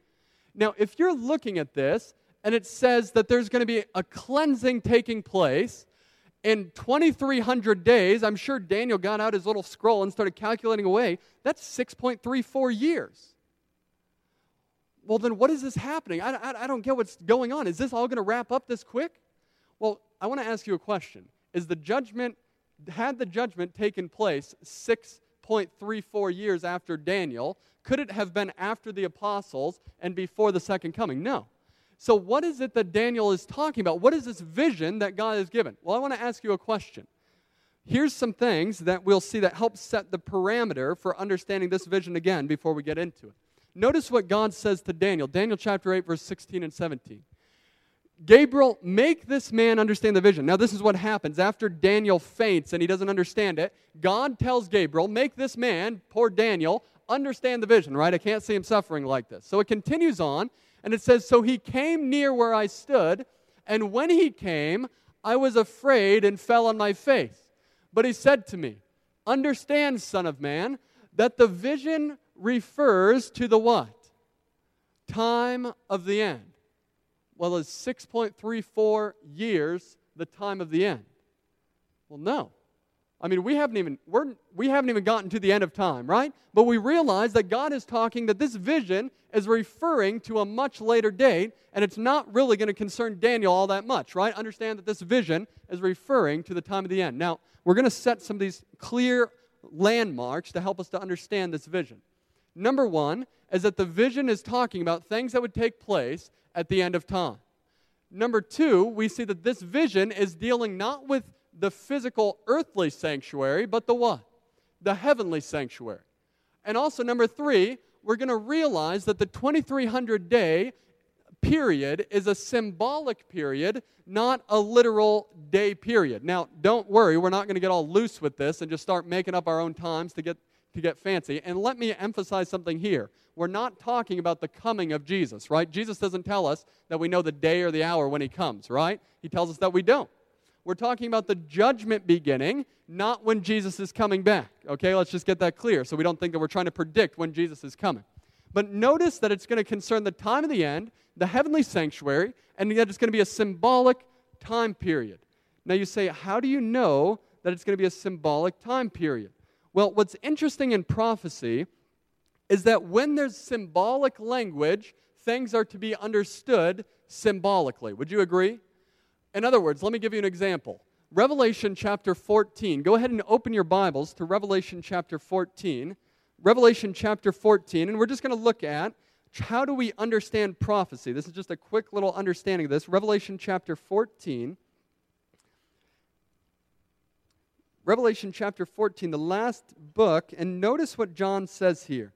Now, if you're looking at this and it says that there's going to be a cleansing taking place in 2,300 days, I'm sure Daniel got out his little scroll and started calculating away. That's 6.34 years well, then what is this happening? I, I, I don't get what's going on. Is this all going to wrap up this quick? Well, I want to ask you a question. Is the judgment, had the judgment taken place 6.34 years after Daniel, could it have been after the apostles and before the second coming? No. So, what is it that Daniel is talking about? What is this vision that God has given? Well, I want to ask you a question. Here's some things that we'll see that help set the parameter for understanding this vision again before we get into it. Notice what God says to Daniel. Daniel chapter 8, verse 16 and 17. Gabriel, make this man understand the vision. Now, this is what happens. After Daniel faints and he doesn't understand it, God tells Gabriel, make this man, poor Daniel, understand the vision, right? I can't see him suffering like this. So it continues on, and it says, So he came near where I stood, and when he came, I was afraid and fell on my face. But he said to me, Understand, Son of Man, that the vision refers to the what? Time of the end. Well, is 6.34 years the time of the end? Well, no. I mean, we haven't even we're, we haven't even gotten to the end of time, right? But we realize that God is talking that this vision is referring to a much later date, and it's not really going to concern Daniel all that much, right? Understand that this vision is referring to the time of the end. Now, we're going to set some of these clear landmarks to help us to understand this vision. Number one is that the vision is talking about things that would take place at the end of time. Number two, we see that this vision is dealing not with the physical earthly sanctuary, but the what? The heavenly sanctuary. And also, number three, we're going to realize that the 2300 day period is a symbolic period, not a literal day period. Now, don't worry, we're not going to get all loose with this and just start making up our own times to get to get fancy. And let me emphasize something here. We're not talking about the coming of Jesus, right? Jesus doesn't tell us that we know the day or the hour when he comes, right? He tells us that we don't. We're talking about the judgment beginning, not when Jesus is coming back. Okay, let's just get that clear so we don't think that we're trying to predict when Jesus is coming. But notice that it's going to concern the time of the end, the heavenly sanctuary, and that it's going to be a symbolic time period. Now you say, how do you know that it's going to be a symbolic time period? Well, what's interesting in prophecy is that when there's symbolic language, things are to be understood symbolically. Would you agree? In other words, let me give you an example. Revelation chapter 14. Go ahead and open your Bibles to Revelation chapter 14. Revelation chapter 14, and we're just going to look at how do we understand prophecy. This is just a quick little understanding of this. Revelation chapter 14. Revelation chapter 14, the last book, and notice what John says here.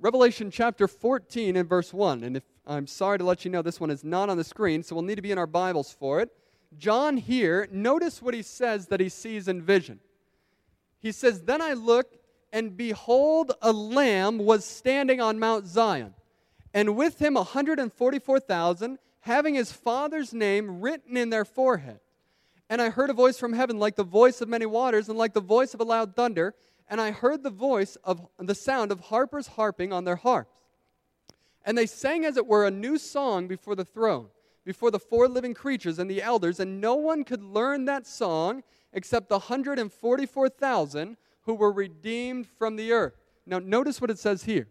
Revelation chapter 14 and verse 1. And if I'm sorry to let you know this one is not on the screen, so we'll need to be in our Bibles for it. John here, notice what he says that he sees in vision. He says, Then I looked, and behold, a lamb was standing on Mount Zion, and with him 144,000, having his father's name written in their forehead. And I heard a voice from heaven like the voice of many waters and like the voice of a loud thunder. And I heard the voice of the sound of harpers harping on their harps. And they sang, as it were, a new song before the throne, before the four living creatures and the elders. And no one could learn that song except the 144,000 who were redeemed from the earth. Now, notice what it says here.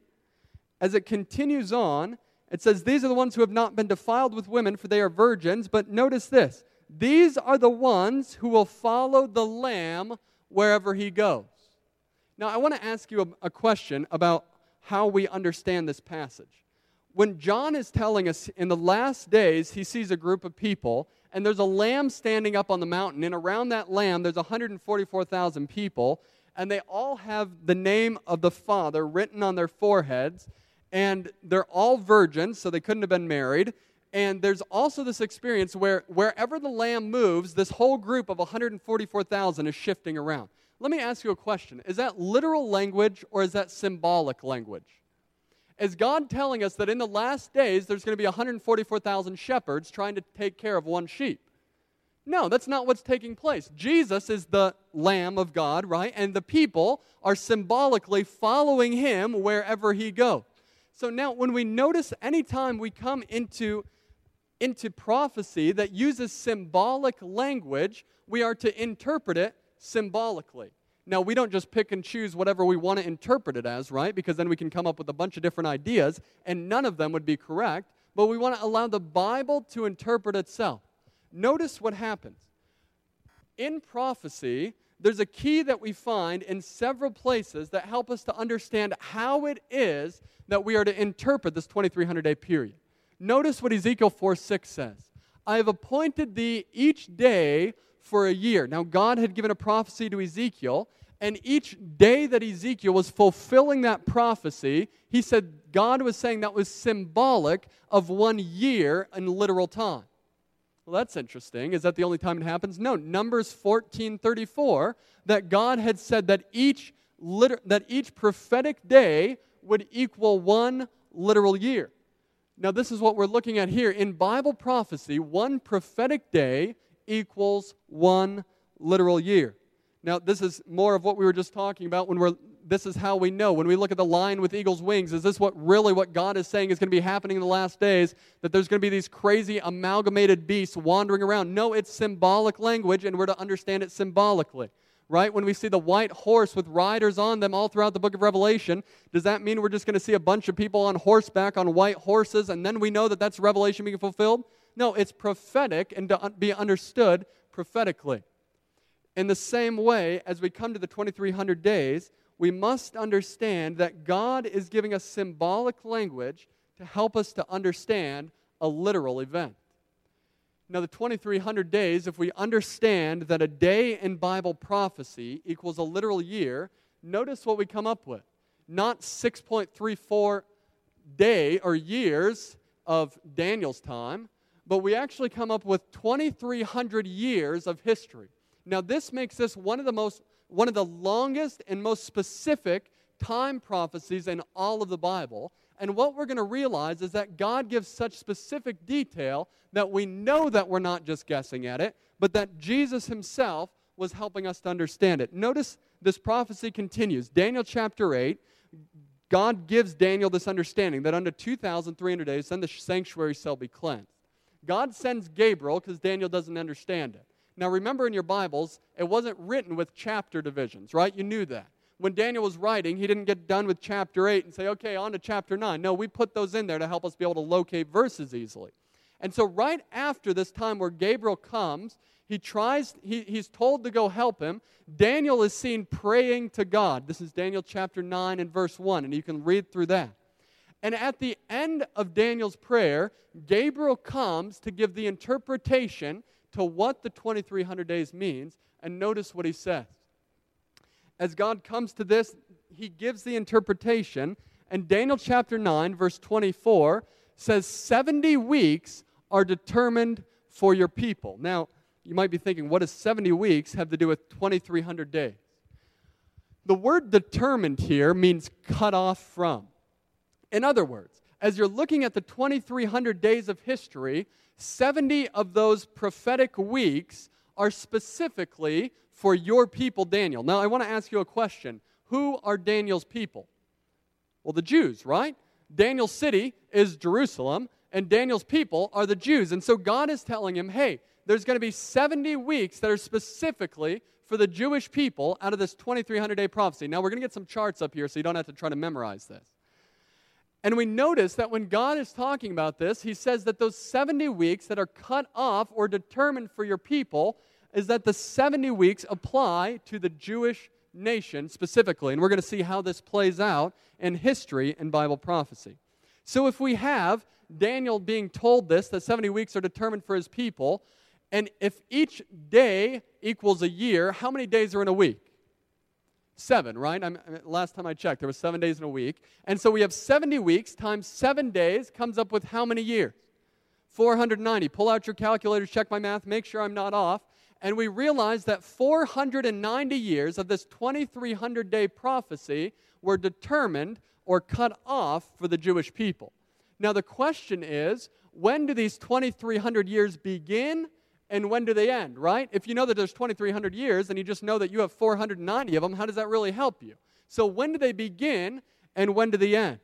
As it continues on, it says, These are the ones who have not been defiled with women, for they are virgins. But notice this these are the ones who will follow the Lamb wherever he goes. Now, I want to ask you a, a question about how we understand this passage. When John is telling us in the last days, he sees a group of people, and there's a lamb standing up on the mountain, and around that lamb, there's 144,000 people, and they all have the name of the Father written on their foreheads, and they're all virgins, so they couldn't have been married. And there's also this experience where wherever the lamb moves, this whole group of 144,000 is shifting around. Let me ask you a question Is that literal language or is that symbolic language? Is God telling us that in the last days there's going to be 144,000 shepherds trying to take care of one sheep? No, that's not what's taking place. Jesus is the Lamb of God, right? And the people are symbolically following him wherever he goes. So now, when we notice anytime we come into, into prophecy that uses symbolic language, we are to interpret it symbolically. Now, we don't just pick and choose whatever we want to interpret it as, right? Because then we can come up with a bunch of different ideas, and none of them would be correct. But we want to allow the Bible to interpret itself. Notice what happens. In prophecy, there's a key that we find in several places that help us to understand how it is that we are to interpret this 2300 day period. Notice what Ezekiel 4 6 says I have appointed thee each day for a year. Now, God had given a prophecy to Ezekiel, and each day that Ezekiel was fulfilling that prophecy, he said God was saying that was symbolic of one year in literal time. Well, that's interesting. Is that the only time it happens? No. Numbers 14:34 that God had said that each liter- that each prophetic day would equal one literal year. Now, this is what we're looking at here. In Bible prophecy, one prophetic day equals one literal year. Now, this is more of what we were just talking about when we're this is how we know when we look at the lion with eagle's wings is this what really what god is saying is going to be happening in the last days that there's going to be these crazy amalgamated beasts wandering around no it's symbolic language and we're to understand it symbolically right when we see the white horse with riders on them all throughout the book of revelation does that mean we're just going to see a bunch of people on horseback on white horses and then we know that that's revelation being fulfilled no, it's prophetic and to be understood prophetically. In the same way, as we come to the 2300 days, we must understand that God is giving us symbolic language to help us to understand a literal event. Now, the 2300 days, if we understand that a day in Bible prophecy equals a literal year, notice what we come up with. Not 6.34 day or years of Daniel's time, but we actually come up with 2,300 years of history. Now, this makes this one of the most, one of the longest and most specific time prophecies in all of the Bible. And what we're going to realize is that God gives such specific detail that we know that we're not just guessing at it, but that Jesus himself was helping us to understand it. Notice this prophecy continues. Daniel chapter 8, God gives Daniel this understanding that under 2,300 days, then the sanctuary shall be cleansed. God sends Gabriel because Daniel doesn't understand it. Now, remember in your Bibles, it wasn't written with chapter divisions, right? You knew that. When Daniel was writing, he didn't get done with chapter 8 and say, okay, on to chapter 9. No, we put those in there to help us be able to locate verses easily. And so, right after this time where Gabriel comes, he tries, he, he's told to go help him. Daniel is seen praying to God. This is Daniel chapter 9 and verse 1, and you can read through that. And at the end of Daniel's prayer, Gabriel comes to give the interpretation to what the 2300 days means. And notice what he says. As God comes to this, he gives the interpretation. And Daniel chapter 9, verse 24 says, 70 weeks are determined for your people. Now, you might be thinking, what does 70 weeks have to do with 2300 days? The word determined here means cut off from. In other words, as you're looking at the 2,300 days of history, 70 of those prophetic weeks are specifically for your people, Daniel. Now, I want to ask you a question. Who are Daniel's people? Well, the Jews, right? Daniel's city is Jerusalem, and Daniel's people are the Jews. And so God is telling him, hey, there's going to be 70 weeks that are specifically for the Jewish people out of this 2300 day prophecy. Now, we're going to get some charts up here so you don't have to try to memorize this. And we notice that when God is talking about this, he says that those 70 weeks that are cut off or determined for your people is that the 70 weeks apply to the Jewish nation specifically. And we're going to see how this plays out in history and Bible prophecy. So if we have Daniel being told this, that 70 weeks are determined for his people, and if each day equals a year, how many days are in a week? Seven, right? I'm, last time I checked, there were seven days in a week. And so we have 70 weeks times seven days comes up with how many years? 490. Pull out your calculators, check my math, make sure I'm not off. And we realize that 490 years of this 2300 day prophecy were determined or cut off for the Jewish people. Now, the question is when do these 2300 years begin and when do they end, right? If you know that there's 2,300 years and you just know that you have 490 of them, how does that really help you? So, when do they begin and when do they end?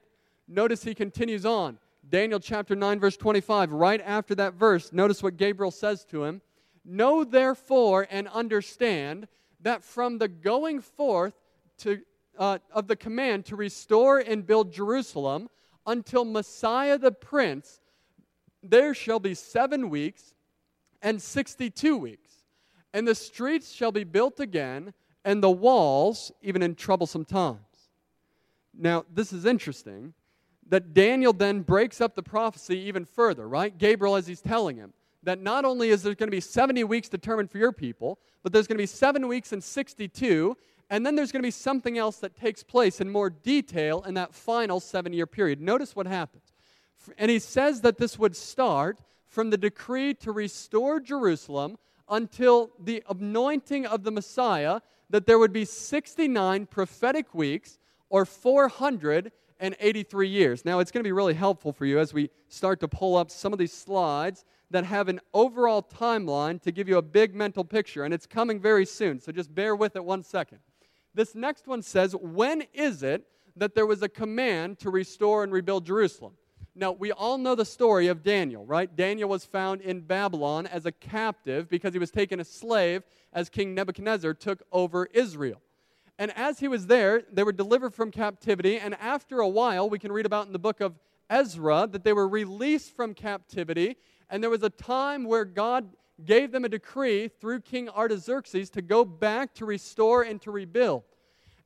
Notice he continues on. Daniel chapter 9, verse 25, right after that verse, notice what Gabriel says to him Know therefore and understand that from the going forth to, uh, of the command to restore and build Jerusalem until Messiah the Prince, there shall be seven weeks and 62 weeks. And the streets shall be built again, and the walls, even in troublesome times. Now, this is interesting that Daniel then breaks up the prophecy even further, right? Gabriel, as he's telling him, that not only is there going to be 70 weeks determined for your people, but there's going to be seven weeks and 62, and then there's going to be something else that takes place in more detail in that final seven year period. Notice what happens. And he says that this would start from the decree to restore Jerusalem until the anointing of the Messiah, that there would be 69 prophetic weeks or 483 years. Now, it's going to be really helpful for you as we start to pull up some of these slides that have an overall timeline to give you a big mental picture, and it's coming very soon, so just bear with it one second. This next one says, When is it that there was a command to restore and rebuild Jerusalem? Now, we all know the story of Daniel, right? Daniel was found in Babylon as a captive because he was taken a slave as King Nebuchadnezzar took over Israel. And as he was there, they were delivered from captivity. And after a while, we can read about in the book of Ezra that they were released from captivity. And there was a time where God gave them a decree through King Artaxerxes to go back to restore and to rebuild.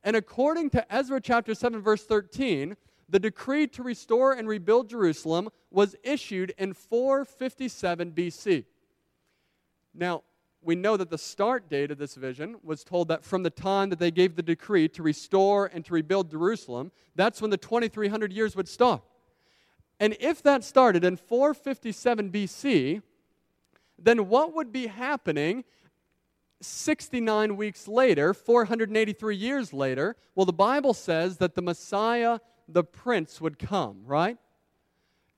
And according to Ezra chapter 7, verse 13, the decree to restore and rebuild Jerusalem was issued in 457 BC. Now, we know that the start date of this vision was told that from the time that they gave the decree to restore and to rebuild Jerusalem, that's when the 2300 years would start. And if that started in 457 BC, then what would be happening 69 weeks later, 483 years later? Well, the Bible says that the Messiah the prince would come, right?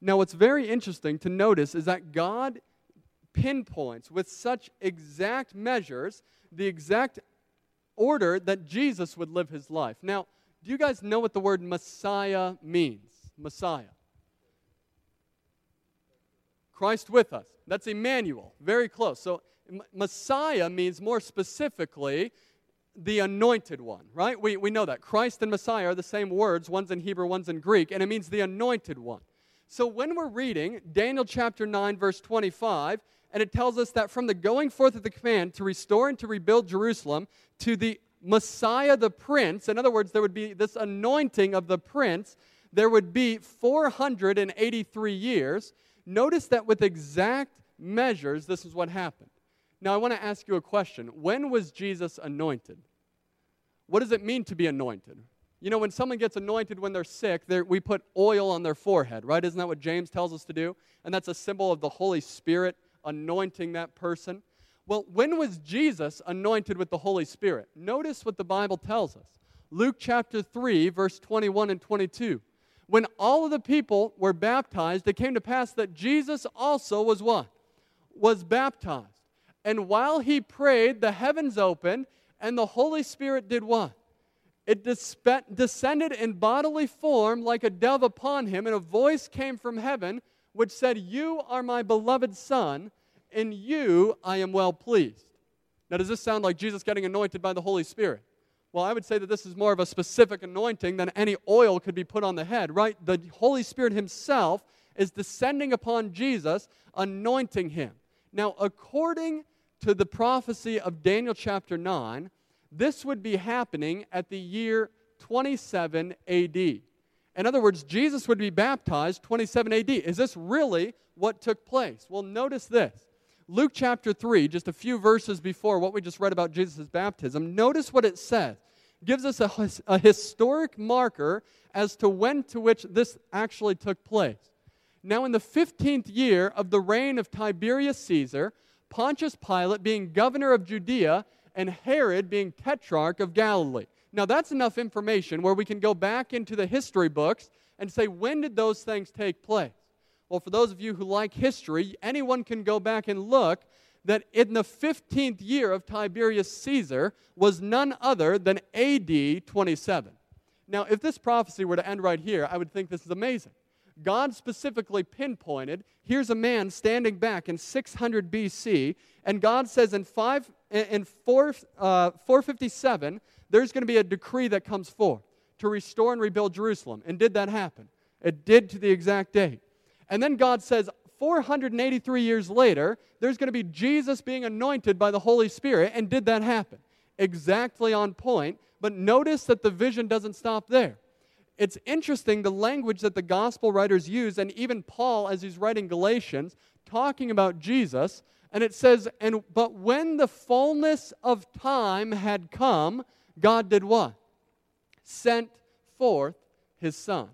Now, what's very interesting to notice is that God pinpoints with such exact measures the exact order that Jesus would live his life. Now, do you guys know what the word Messiah means? Messiah. Christ with us. That's Emmanuel. Very close. So, Messiah means more specifically the anointed one, right? We, we know that. Christ and Messiah are the same words, one's in Hebrew, one's in Greek, and it means the anointed one. So when we're reading Daniel chapter 9, verse 25, and it tells us that from the going forth of the command to restore and to rebuild Jerusalem to the Messiah the Prince, in other words, there would be this anointing of the Prince, there would be 483 years. Notice that with exact measures, this is what happened. Now, I want to ask you a question. When was Jesus anointed? What does it mean to be anointed? You know, when someone gets anointed when they're sick, they're, we put oil on their forehead, right? Isn't that what James tells us to do? And that's a symbol of the Holy Spirit anointing that person. Well, when was Jesus anointed with the Holy Spirit? Notice what the Bible tells us. Luke chapter 3, verse 21 and 22. When all of the people were baptized, it came to pass that Jesus also was what? Was baptized. And while he prayed, the heavens opened, and the Holy Spirit did what? It descended in bodily form like a dove upon him, and a voice came from heaven which said, You are my beloved Son, In you I am well pleased. Now, does this sound like Jesus getting anointed by the Holy Spirit? Well, I would say that this is more of a specific anointing than any oil could be put on the head, right? The Holy Spirit Himself is descending upon Jesus, anointing Him. Now, according to the prophecy of Daniel chapter 9, this would be happening at the year 27 AD. In other words, Jesus would be baptized 27 AD. Is this really what took place? Well, notice this. Luke chapter 3, just a few verses before what we just read about Jesus' baptism, notice what it says. Gives us a, a historic marker as to when to which this actually took place. Now, in the 15th year of the reign of Tiberius Caesar, Pontius Pilate being governor of Judea, and Herod being tetrarch of Galilee. Now, that's enough information where we can go back into the history books and say, when did those things take place? Well, for those of you who like history, anyone can go back and look that in the 15th year of Tiberius Caesar was none other than AD 27. Now, if this prophecy were to end right here, I would think this is amazing. God specifically pinpointed here's a man standing back in 600 BC, and God says in, five, in 4, uh, 457, there's going to be a decree that comes forth to restore and rebuild Jerusalem. And did that happen? It did to the exact date. And then God says, 483 years later, there's going to be Jesus being anointed by the Holy Spirit. And did that happen? Exactly on point. But notice that the vision doesn't stop there. It's interesting the language that the gospel writers use, and even Paul, as he's writing Galatians, talking about Jesus. And it says, and but when the fullness of time had come, God did what? Sent forth his son.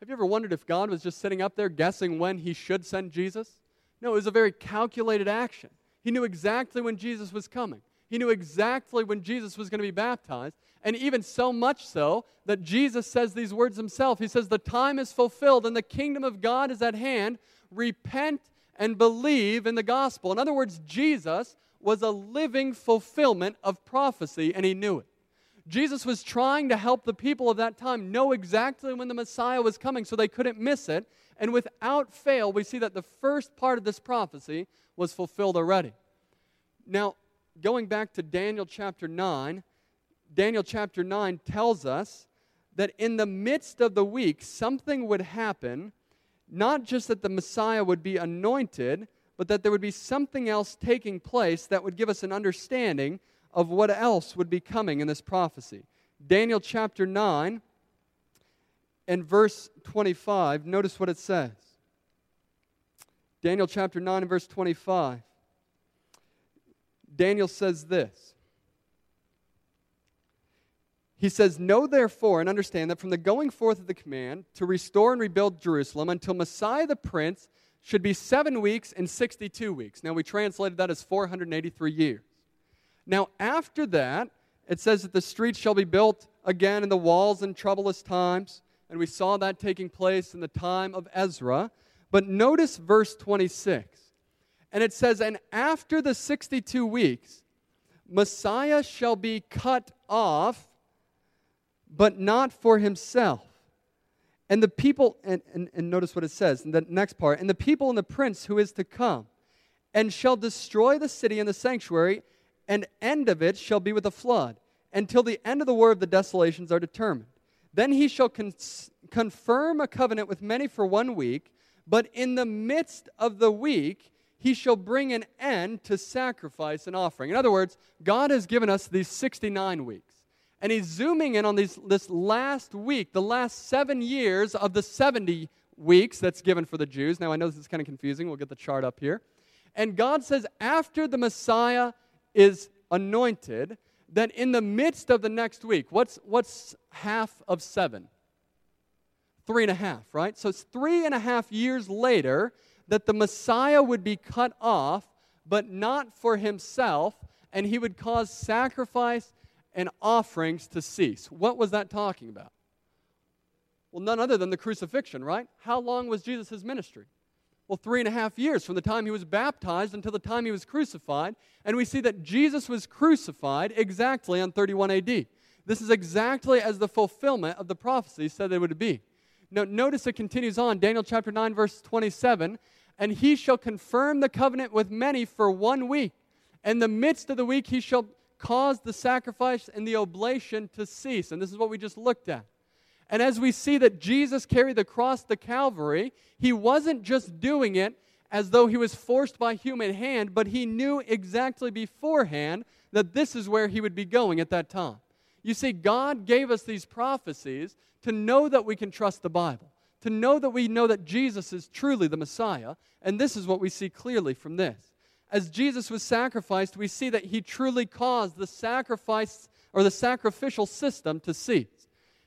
Have you ever wondered if God was just sitting up there guessing when he should send Jesus? No, it was a very calculated action. He knew exactly when Jesus was coming. He knew exactly when Jesus was going to be baptized. And even so much so that Jesus says these words himself. He says, The time is fulfilled and the kingdom of God is at hand. Repent and believe in the gospel. In other words, Jesus was a living fulfillment of prophecy and he knew it. Jesus was trying to help the people of that time know exactly when the Messiah was coming so they couldn't miss it. And without fail, we see that the first part of this prophecy was fulfilled already. Now, going back to Daniel chapter 9, Daniel chapter 9 tells us that in the midst of the week, something would happen, not just that the Messiah would be anointed, but that there would be something else taking place that would give us an understanding of what else would be coming in this prophecy. Daniel chapter 9 and verse 25, notice what it says. Daniel chapter 9 and verse 25. Daniel says this. He says, Know therefore and understand that from the going forth of the command to restore and rebuild Jerusalem until Messiah the Prince should be seven weeks and 62 weeks. Now, we translated that as 483 years. Now, after that, it says that the streets shall be built again and the walls in troublous times. And we saw that taking place in the time of Ezra. But notice verse 26. And it says, And after the 62 weeks, Messiah shall be cut off, but not for himself. And the people, and, and, and notice what it says in the next part, and the people and the prince who is to come, and shall destroy the city and the sanctuary, and end of it shall be with a flood, until the end of the war of the desolations are determined. Then he shall con- confirm a covenant with many for one week, but in the midst of the week he shall bring an end to sacrifice and offering. In other words, God has given us these 69 weeks. And he's zooming in on these, this last week, the last seven years of the 70 weeks that's given for the Jews. Now, I know this is kind of confusing. We'll get the chart up here. And God says, after the Messiah is anointed, that in the midst of the next week, what's, what's half of seven? Three and a half, right? So it's three and a half years later that the Messiah would be cut off, but not for himself, and he would cause sacrifice and offerings to cease. What was that talking about? Well, none other than the crucifixion, right? How long was Jesus' ministry? Well, three and a half years from the time he was baptized until the time he was crucified. And we see that Jesus was crucified exactly on 31 AD. This is exactly as the fulfillment of the prophecy said it would be. Now, notice it continues on, Daniel chapter 9, verse 27. and he shall confirm the covenant with many for one week. In the midst of the week, he shall cause the sacrifice and the oblation to cease. And this is what we just looked at. And as we see that Jesus carried the cross to Calvary, he wasn't just doing it as though he was forced by human hand, but he knew exactly beforehand that this is where he would be going at that time. You see, God gave us these prophecies to know that we can trust the Bible, to know that we know that Jesus is truly the Messiah, and this is what we see clearly from this. As Jesus was sacrificed, we see that he truly caused the sacrifice or the sacrificial system to cease.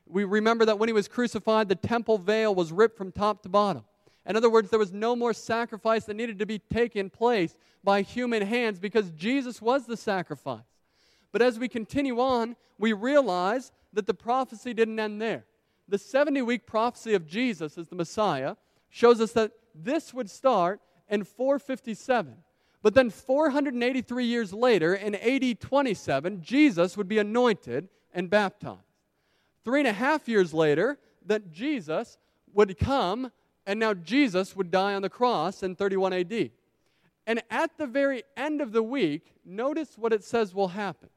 We remember that when he was crucified, the temple veil was ripped from top to bottom. In other words, there was no more sacrifice that needed to be taken place by human hands because Jesus was the sacrifice. But as we continue on, we realize that the prophecy didn't end there. The 70 week prophecy of Jesus as the Messiah shows us that this would start in 457. But then 483 years later, in AD 27, Jesus would be anointed and baptized. Three and a half years later, that Jesus would come and now Jesus would die on the cross in 31 AD. And at the very end of the week, notice what it says will happen.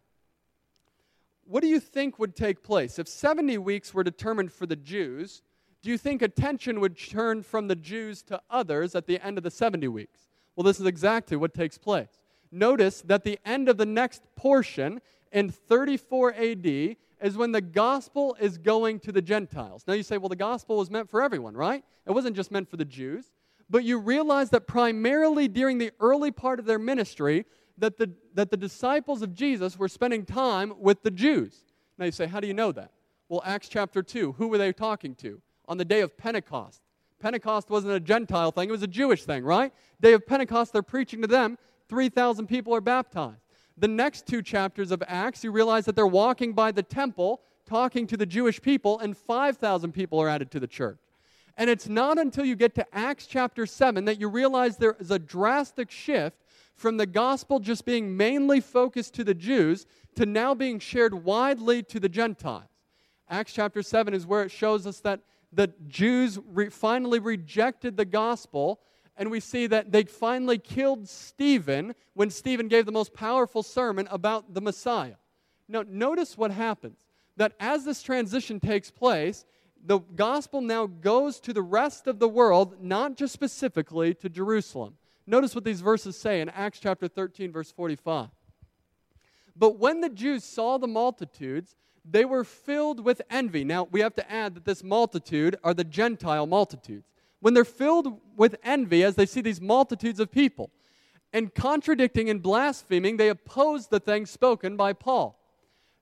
What do you think would take place? If 70 weeks were determined for the Jews, do you think attention would turn from the Jews to others at the end of the 70 weeks? Well, this is exactly what takes place. Notice that the end of the next portion in 34 AD is when the gospel is going to the Gentiles. Now you say, well, the gospel was meant for everyone, right? It wasn't just meant for the Jews. But you realize that primarily during the early part of their ministry, that the, that the disciples of Jesus were spending time with the Jews. Now you say, how do you know that? Well, Acts chapter 2, who were they talking to? On the day of Pentecost. Pentecost wasn't a Gentile thing, it was a Jewish thing, right? Day of Pentecost, they're preaching to them. 3,000 people are baptized the next two chapters of Acts, you realize that they're walking by the temple, talking to the Jewish people, and 5,000 people are added to the church. And it's not until you get to Acts chapter 7 that you realize there is a drastic shift from the gospel just being mainly focused to the Jews to now being shared widely to the Gentiles. Acts chapter 7 is where it shows us that the Jews re- finally rejected the gospel and we see that they finally killed Stephen when Stephen gave the most powerful sermon about the Messiah. Now, notice what happens that as this transition takes place, the gospel now goes to the rest of the world, not just specifically to Jerusalem. Notice what these verses say in Acts chapter 13, verse 45. But when the Jews saw the multitudes, they were filled with envy. Now, we have to add that this multitude are the Gentile multitudes when they're filled with envy as they see these multitudes of people. And contradicting and blaspheming, they opposed the things spoken by Paul.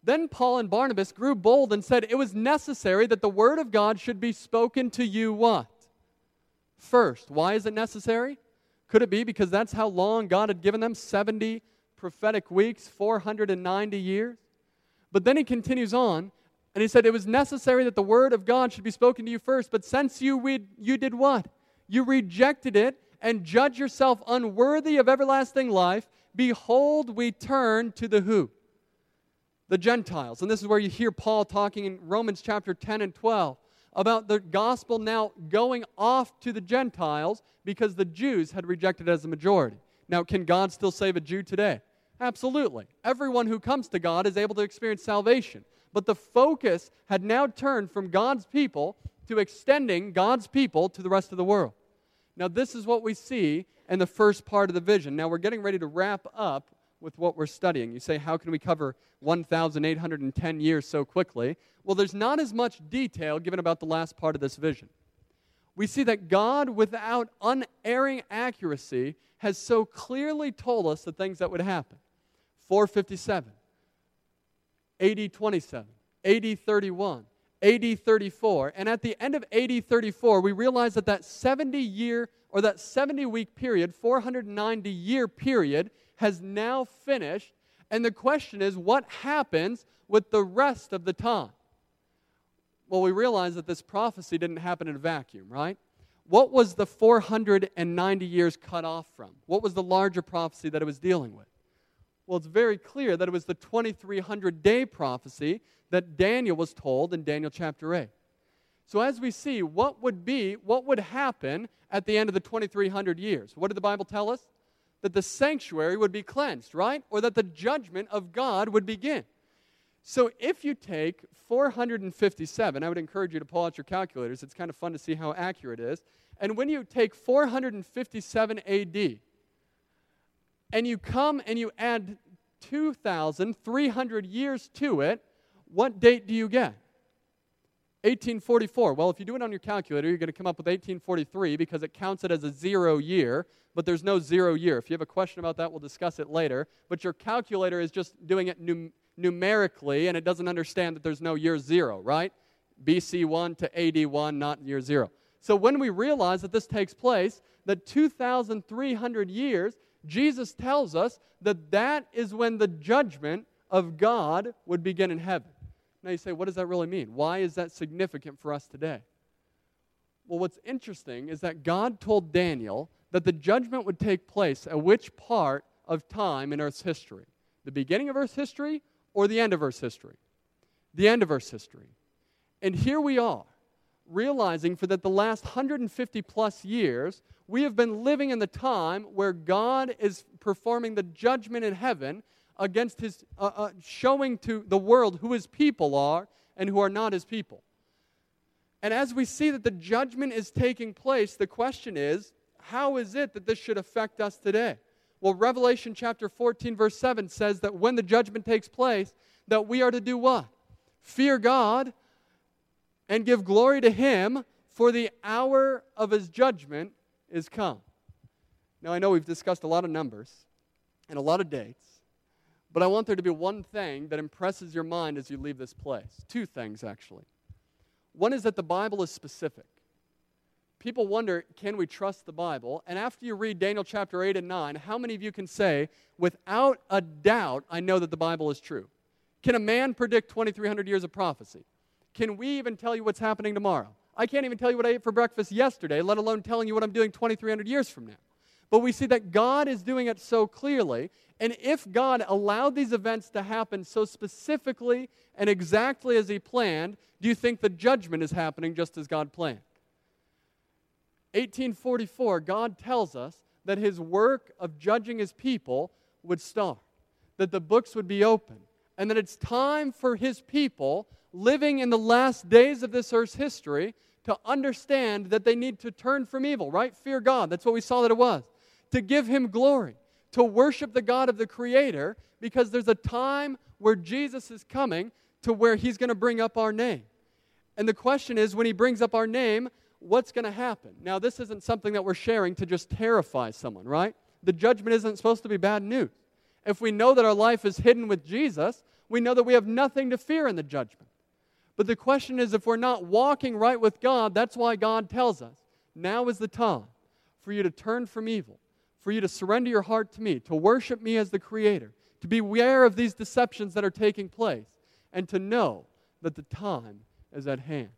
Then Paul and Barnabas grew bold and said, It was necessary that the word of God should be spoken to you what? First. Why is it necessary? Could it be because that's how long God had given them 70 prophetic weeks, 490 years? But then he continues on and he said, It was necessary that the word of God should be spoken to you first, but since you, we, you did what? You rejected it and judge yourself unworthy of everlasting life. Behold, we turn to the who? The Gentiles. And this is where you hear Paul talking in Romans chapter 10 and 12 about the gospel now going off to the Gentiles because the Jews had rejected it as a majority. Now, can God still save a Jew today? Absolutely. Everyone who comes to God is able to experience salvation. But the focus had now turned from God's people to extending God's people to the rest of the world. Now, this is what we see in the first part of the vision. Now, we're getting ready to wrap up with what we're studying. You say, how can we cover 1,810 years so quickly? Well, there's not as much detail given about the last part of this vision. We see that God, without unerring accuracy, has so clearly told us the things that would happen. 457. AD 27, AD 31, AD 34. And at the end of AD 34, we realize that that 70 year or that 70 week period, 490 year period, has now finished. And the question is, what happens with the rest of the time? Well, we realize that this prophecy didn't happen in a vacuum, right? What was the 490 years cut off from? What was the larger prophecy that it was dealing with? Well, it's very clear that it was the 2300 day prophecy that Daniel was told in Daniel chapter 8. So, as we see, what would be, what would happen at the end of the 2300 years? What did the Bible tell us? That the sanctuary would be cleansed, right? Or that the judgment of God would begin. So, if you take 457, I would encourage you to pull out your calculators. It's kind of fun to see how accurate it is. And when you take 457 AD and you come and you add 2,300 years to it, what date do you get? 1844. Well, if you do it on your calculator, you're going to come up with 1843 because it counts it as a zero year, but there's no zero year. If you have a question about that, we'll discuss it later. But your calculator is just doing it num- numerically, and it doesn't understand that there's no year zero, right? BC 1 to AD 1, not year zero. So when we realize that this takes place, that 2,300 years, Jesus tells us that that is when the judgment of God would begin in heaven. Now you say, what does that really mean? Why is that significant for us today? Well, what's interesting is that God told Daniel that the judgment would take place at which part of time in Earth's history? The beginning of Earth's history or the end of Earth's history? The end of Earth's history. And here we are, realizing for that the last 150 plus years, we have been living in the time where God is performing the judgment in heaven against his, uh, uh, showing to the world who his people are and who are not his people. And as we see that the judgment is taking place, the question is, how is it that this should affect us today? Well, Revelation chapter 14, verse 7 says that when the judgment takes place, that we are to do what? Fear God and give glory to Him, for the hour of His judgment is come. Now, I know we've discussed a lot of numbers and a lot of dates, but I want there to be one thing that impresses your mind as you leave this place. Two things, actually. One is that the Bible is specific. People wonder, can we trust the Bible? And after you read Daniel chapter 8 and 9, how many of you can say, without a doubt, I know that the Bible is true? Can a man predict 2,300 years of prophecy? Can we even tell you what's happening tomorrow? I can't even tell you what I ate for breakfast yesterday, let alone telling you what I'm doing 2,300 years from now. But we see that God is doing it so clearly. And if God allowed these events to happen so specifically and exactly as He planned, do you think the judgment is happening just as God planned? 1844, God tells us that His work of judging His people would start, that the books would be open, and that it's time for His people living in the last days of this earth's history to understand that they need to turn from evil, right? Fear God. That's what we saw that it was to give him glory, to worship the God of the Creator, because there's a time where Jesus is coming to where he's going to bring up our name. And the question is when he brings up our name, what's going to happen? Now, this isn't something that we're sharing to just terrify someone, right? The judgment isn't supposed to be bad news. If we know that our life is hidden with Jesus, we know that we have nothing to fear in the judgment. But the question is if we're not walking right with God, that's why God tells us now is the time for you to turn from evil for you to surrender your heart to me, to worship me as the Creator, to beware of these deceptions that are taking place, and to know that the time is at hand.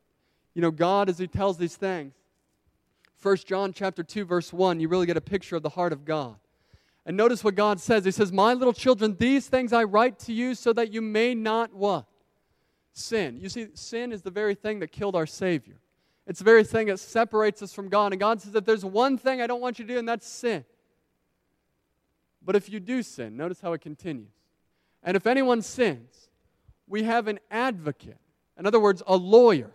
You know, God, as He tells these things, 1 John chapter 2, verse 1, you really get a picture of the heart of God. And notice what God says. He says, My little children, these things I write to you so that you may not what? Sin. You see, sin is the very thing that killed our Savior. It's the very thing that separates us from God. And God says, if there's one thing I don't want you to do, and that's sin. But if you do sin, notice how it continues. And if anyone sins, we have an advocate, in other words, a lawyer,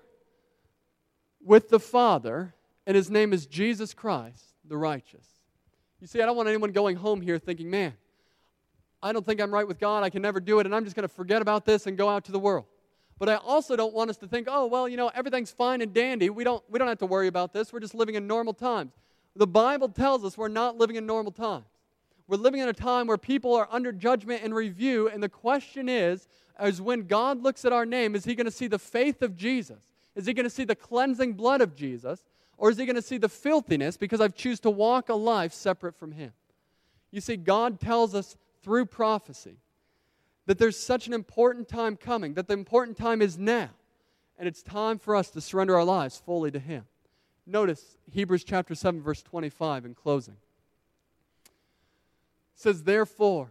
with the Father, and his name is Jesus Christ, the righteous. You see, I don't want anyone going home here thinking, man, I don't think I'm right with God, I can never do it, and I'm just going to forget about this and go out to the world. But I also don't want us to think, oh, well, you know, everything's fine and dandy. We don't, we don't have to worry about this. We're just living in normal times. The Bible tells us we're not living in normal times. We're living in a time where people are under judgment and review, and the question is, is when God looks at our name, is he going to see the faith of Jesus? Is he going to see the cleansing blood of Jesus? Or is he going to see the filthiness because I've choose to walk a life separate from him? You see, God tells us through prophecy that there's such an important time coming, that the important time is now. And it's time for us to surrender our lives fully to him. Notice Hebrews chapter 7, verse 25 in closing says, Therefore,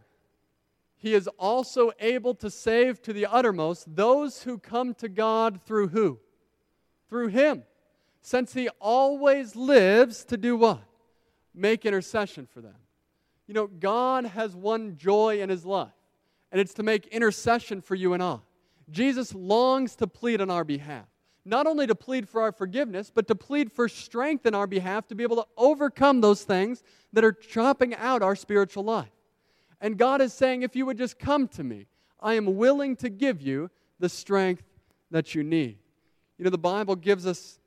he is also able to save to the uttermost those who come to God through who? through him, since he always lives to do what? Make intercession for them. You know, God has one joy in his life, and it's to make intercession for you and I. Jesus longs to plead on our behalf not only to plead for our forgiveness, but to plead for strength in our behalf to be able to overcome those things that are chopping out our spiritual life. And God is saying, if you would just come to me, I am willing to give you the strength that you need. You know, the Bible gives us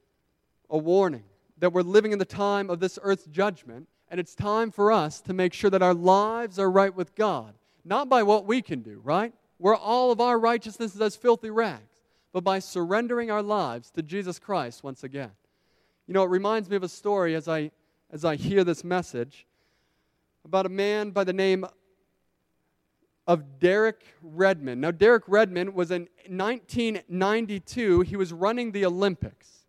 a warning that we're living in the time of this earth's judgment, and it's time for us to make sure that our lives are right with God, not by what we can do, right? Where all of our righteousness is as filthy rags but by surrendering our lives to Jesus Christ once again. You know, it reminds me of a story as I, as I hear this message about a man by the name of Derek Redmond. Now, Derek Redmond was in 1992, he was running the Olympics.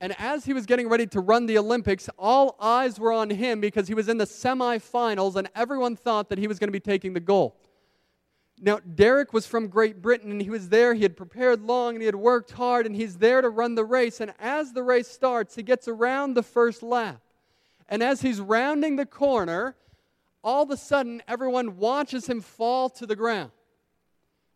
And as he was getting ready to run the Olympics, all eyes were on him because he was in the semifinals, and everyone thought that he was going to be taking the gold. Now, Derek was from Great Britain and he was there. He had prepared long and he had worked hard and he's there to run the race. And as the race starts, he gets around the first lap. And as he's rounding the corner, all of a sudden, everyone watches him fall to the ground.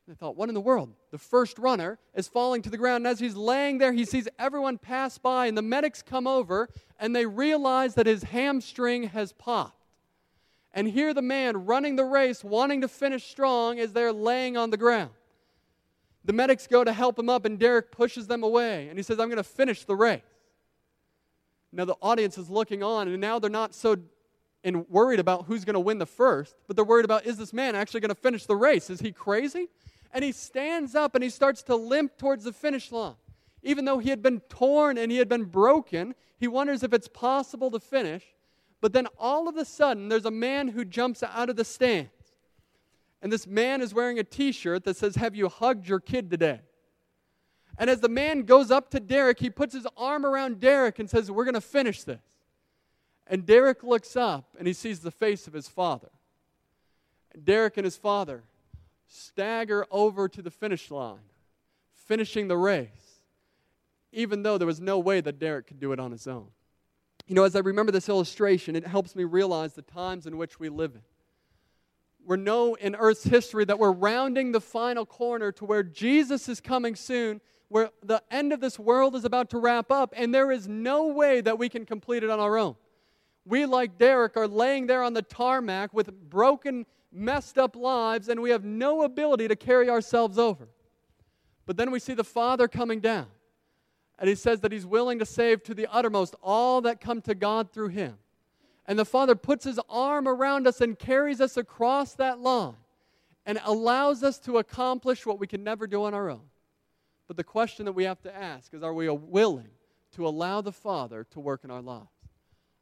They thought, what in the world? The first runner is falling to the ground. And as he's laying there, he sees everyone pass by, and the medics come over, and they realize that his hamstring has popped and here the man running the race, wanting to finish strong as they're laying on the ground. The medics go to help him up, and Derek pushes them away, and he says, I'm going to finish the race. Now, the audience is looking on, and now they're not so in worried about who's going to win the first, but they're worried about is this man actually going to finish the race? Is he crazy? And he stands up and he starts to limp towards the finish line. Even though he had been torn and he had been broken, he wonders if it's possible to finish. But then all of a sudden, there's a man who jumps out of the stands. And this man is wearing a t shirt that says, Have you hugged your kid today? And as the man goes up to Derek, he puts his arm around Derek and says, We're going to finish this. And Derek looks up and he sees the face of his father. Derek and his father stagger over to the finish line, finishing the race, even though there was no way that Derek could do it on his own. You know, as I remember this illustration, it helps me realize the times in which we live in. We know in Earth's history that we're rounding the final corner to where Jesus is coming soon, where the end of this world is about to wrap up, and there is no way that we can complete it on our own. We, like Derek, are laying there on the tarmac with broken, messed up lives, and we have no ability to carry ourselves over. But then we see the Father coming down and he says that he's willing to save to the uttermost all that come to God through him. And the Father puts his arm around us and carries us across that line and allows us to accomplish what we can never do on our own. But the question that we have to ask is are we willing to allow the Father to work in our lives?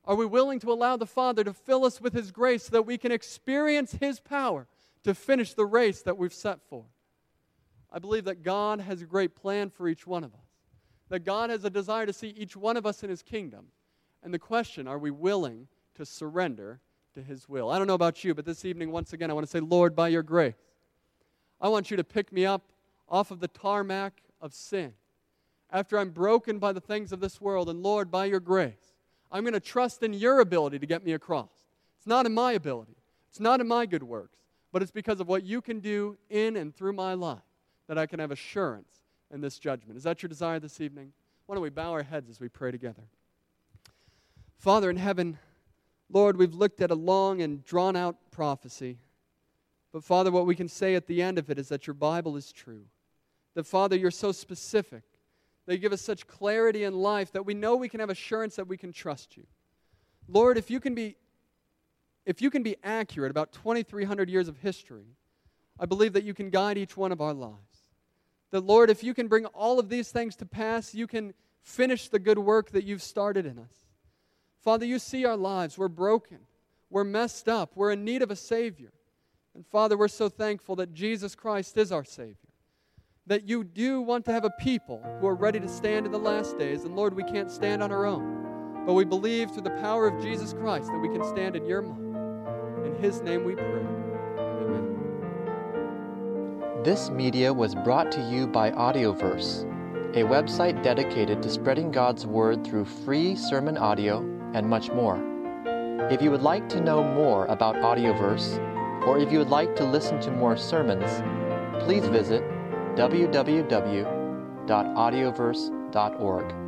Are we willing to allow the Father to fill us with His grace so that we can experience His power to finish the race that we've set for? I believe that God has a great plan for each one of us that God has a desire to see each one of us in his kingdom. And the question, are we willing to surrender to his will? I don't know about you, but this evening, once again, I want to say, Lord, by your grace, I want you to pick me up off of the tarmac of sin. After I'm broken by the things of this world, and Lord, by your grace, I'm going to trust in your ability to get me across. It's not in my ability, it's not in my good works, but it's because of what you can do in and through my life that I can have assurance in this judgment. Is that your desire this evening? Why don't we bow our heads as we pray together? Father in heaven, Lord, we've looked at a long and drawn out prophecy. But Father, what we can say at the end of it is that your Bible is true. That Father, you're so specific. You give us such clarity in life that we know we can have assurance that we can trust you. Lord, if you can be if you can be accurate about 2300 years of history, I believe that you can guide each one of our lives. That, Lord, if you can bring all of these things to pass, you can finish the good work that you've started in us. Father, you see our lives. We're broken, we're messed up, we're in need of a Savior. And Father, we're so thankful that Jesus Christ is our Savior. That you do want to have a people who are ready to stand in the last days. And Lord, we can't stand on our own. But we believe through the power of Jesus Christ that we can stand in your might. In His name we pray. Amen. This media was brought to you by Audioverse, a website dedicated to spreading God's Word through free sermon audio and much more. If you would like to know more about Audioverse, or if you would like to listen to more sermons, please visit www.audioverse.org.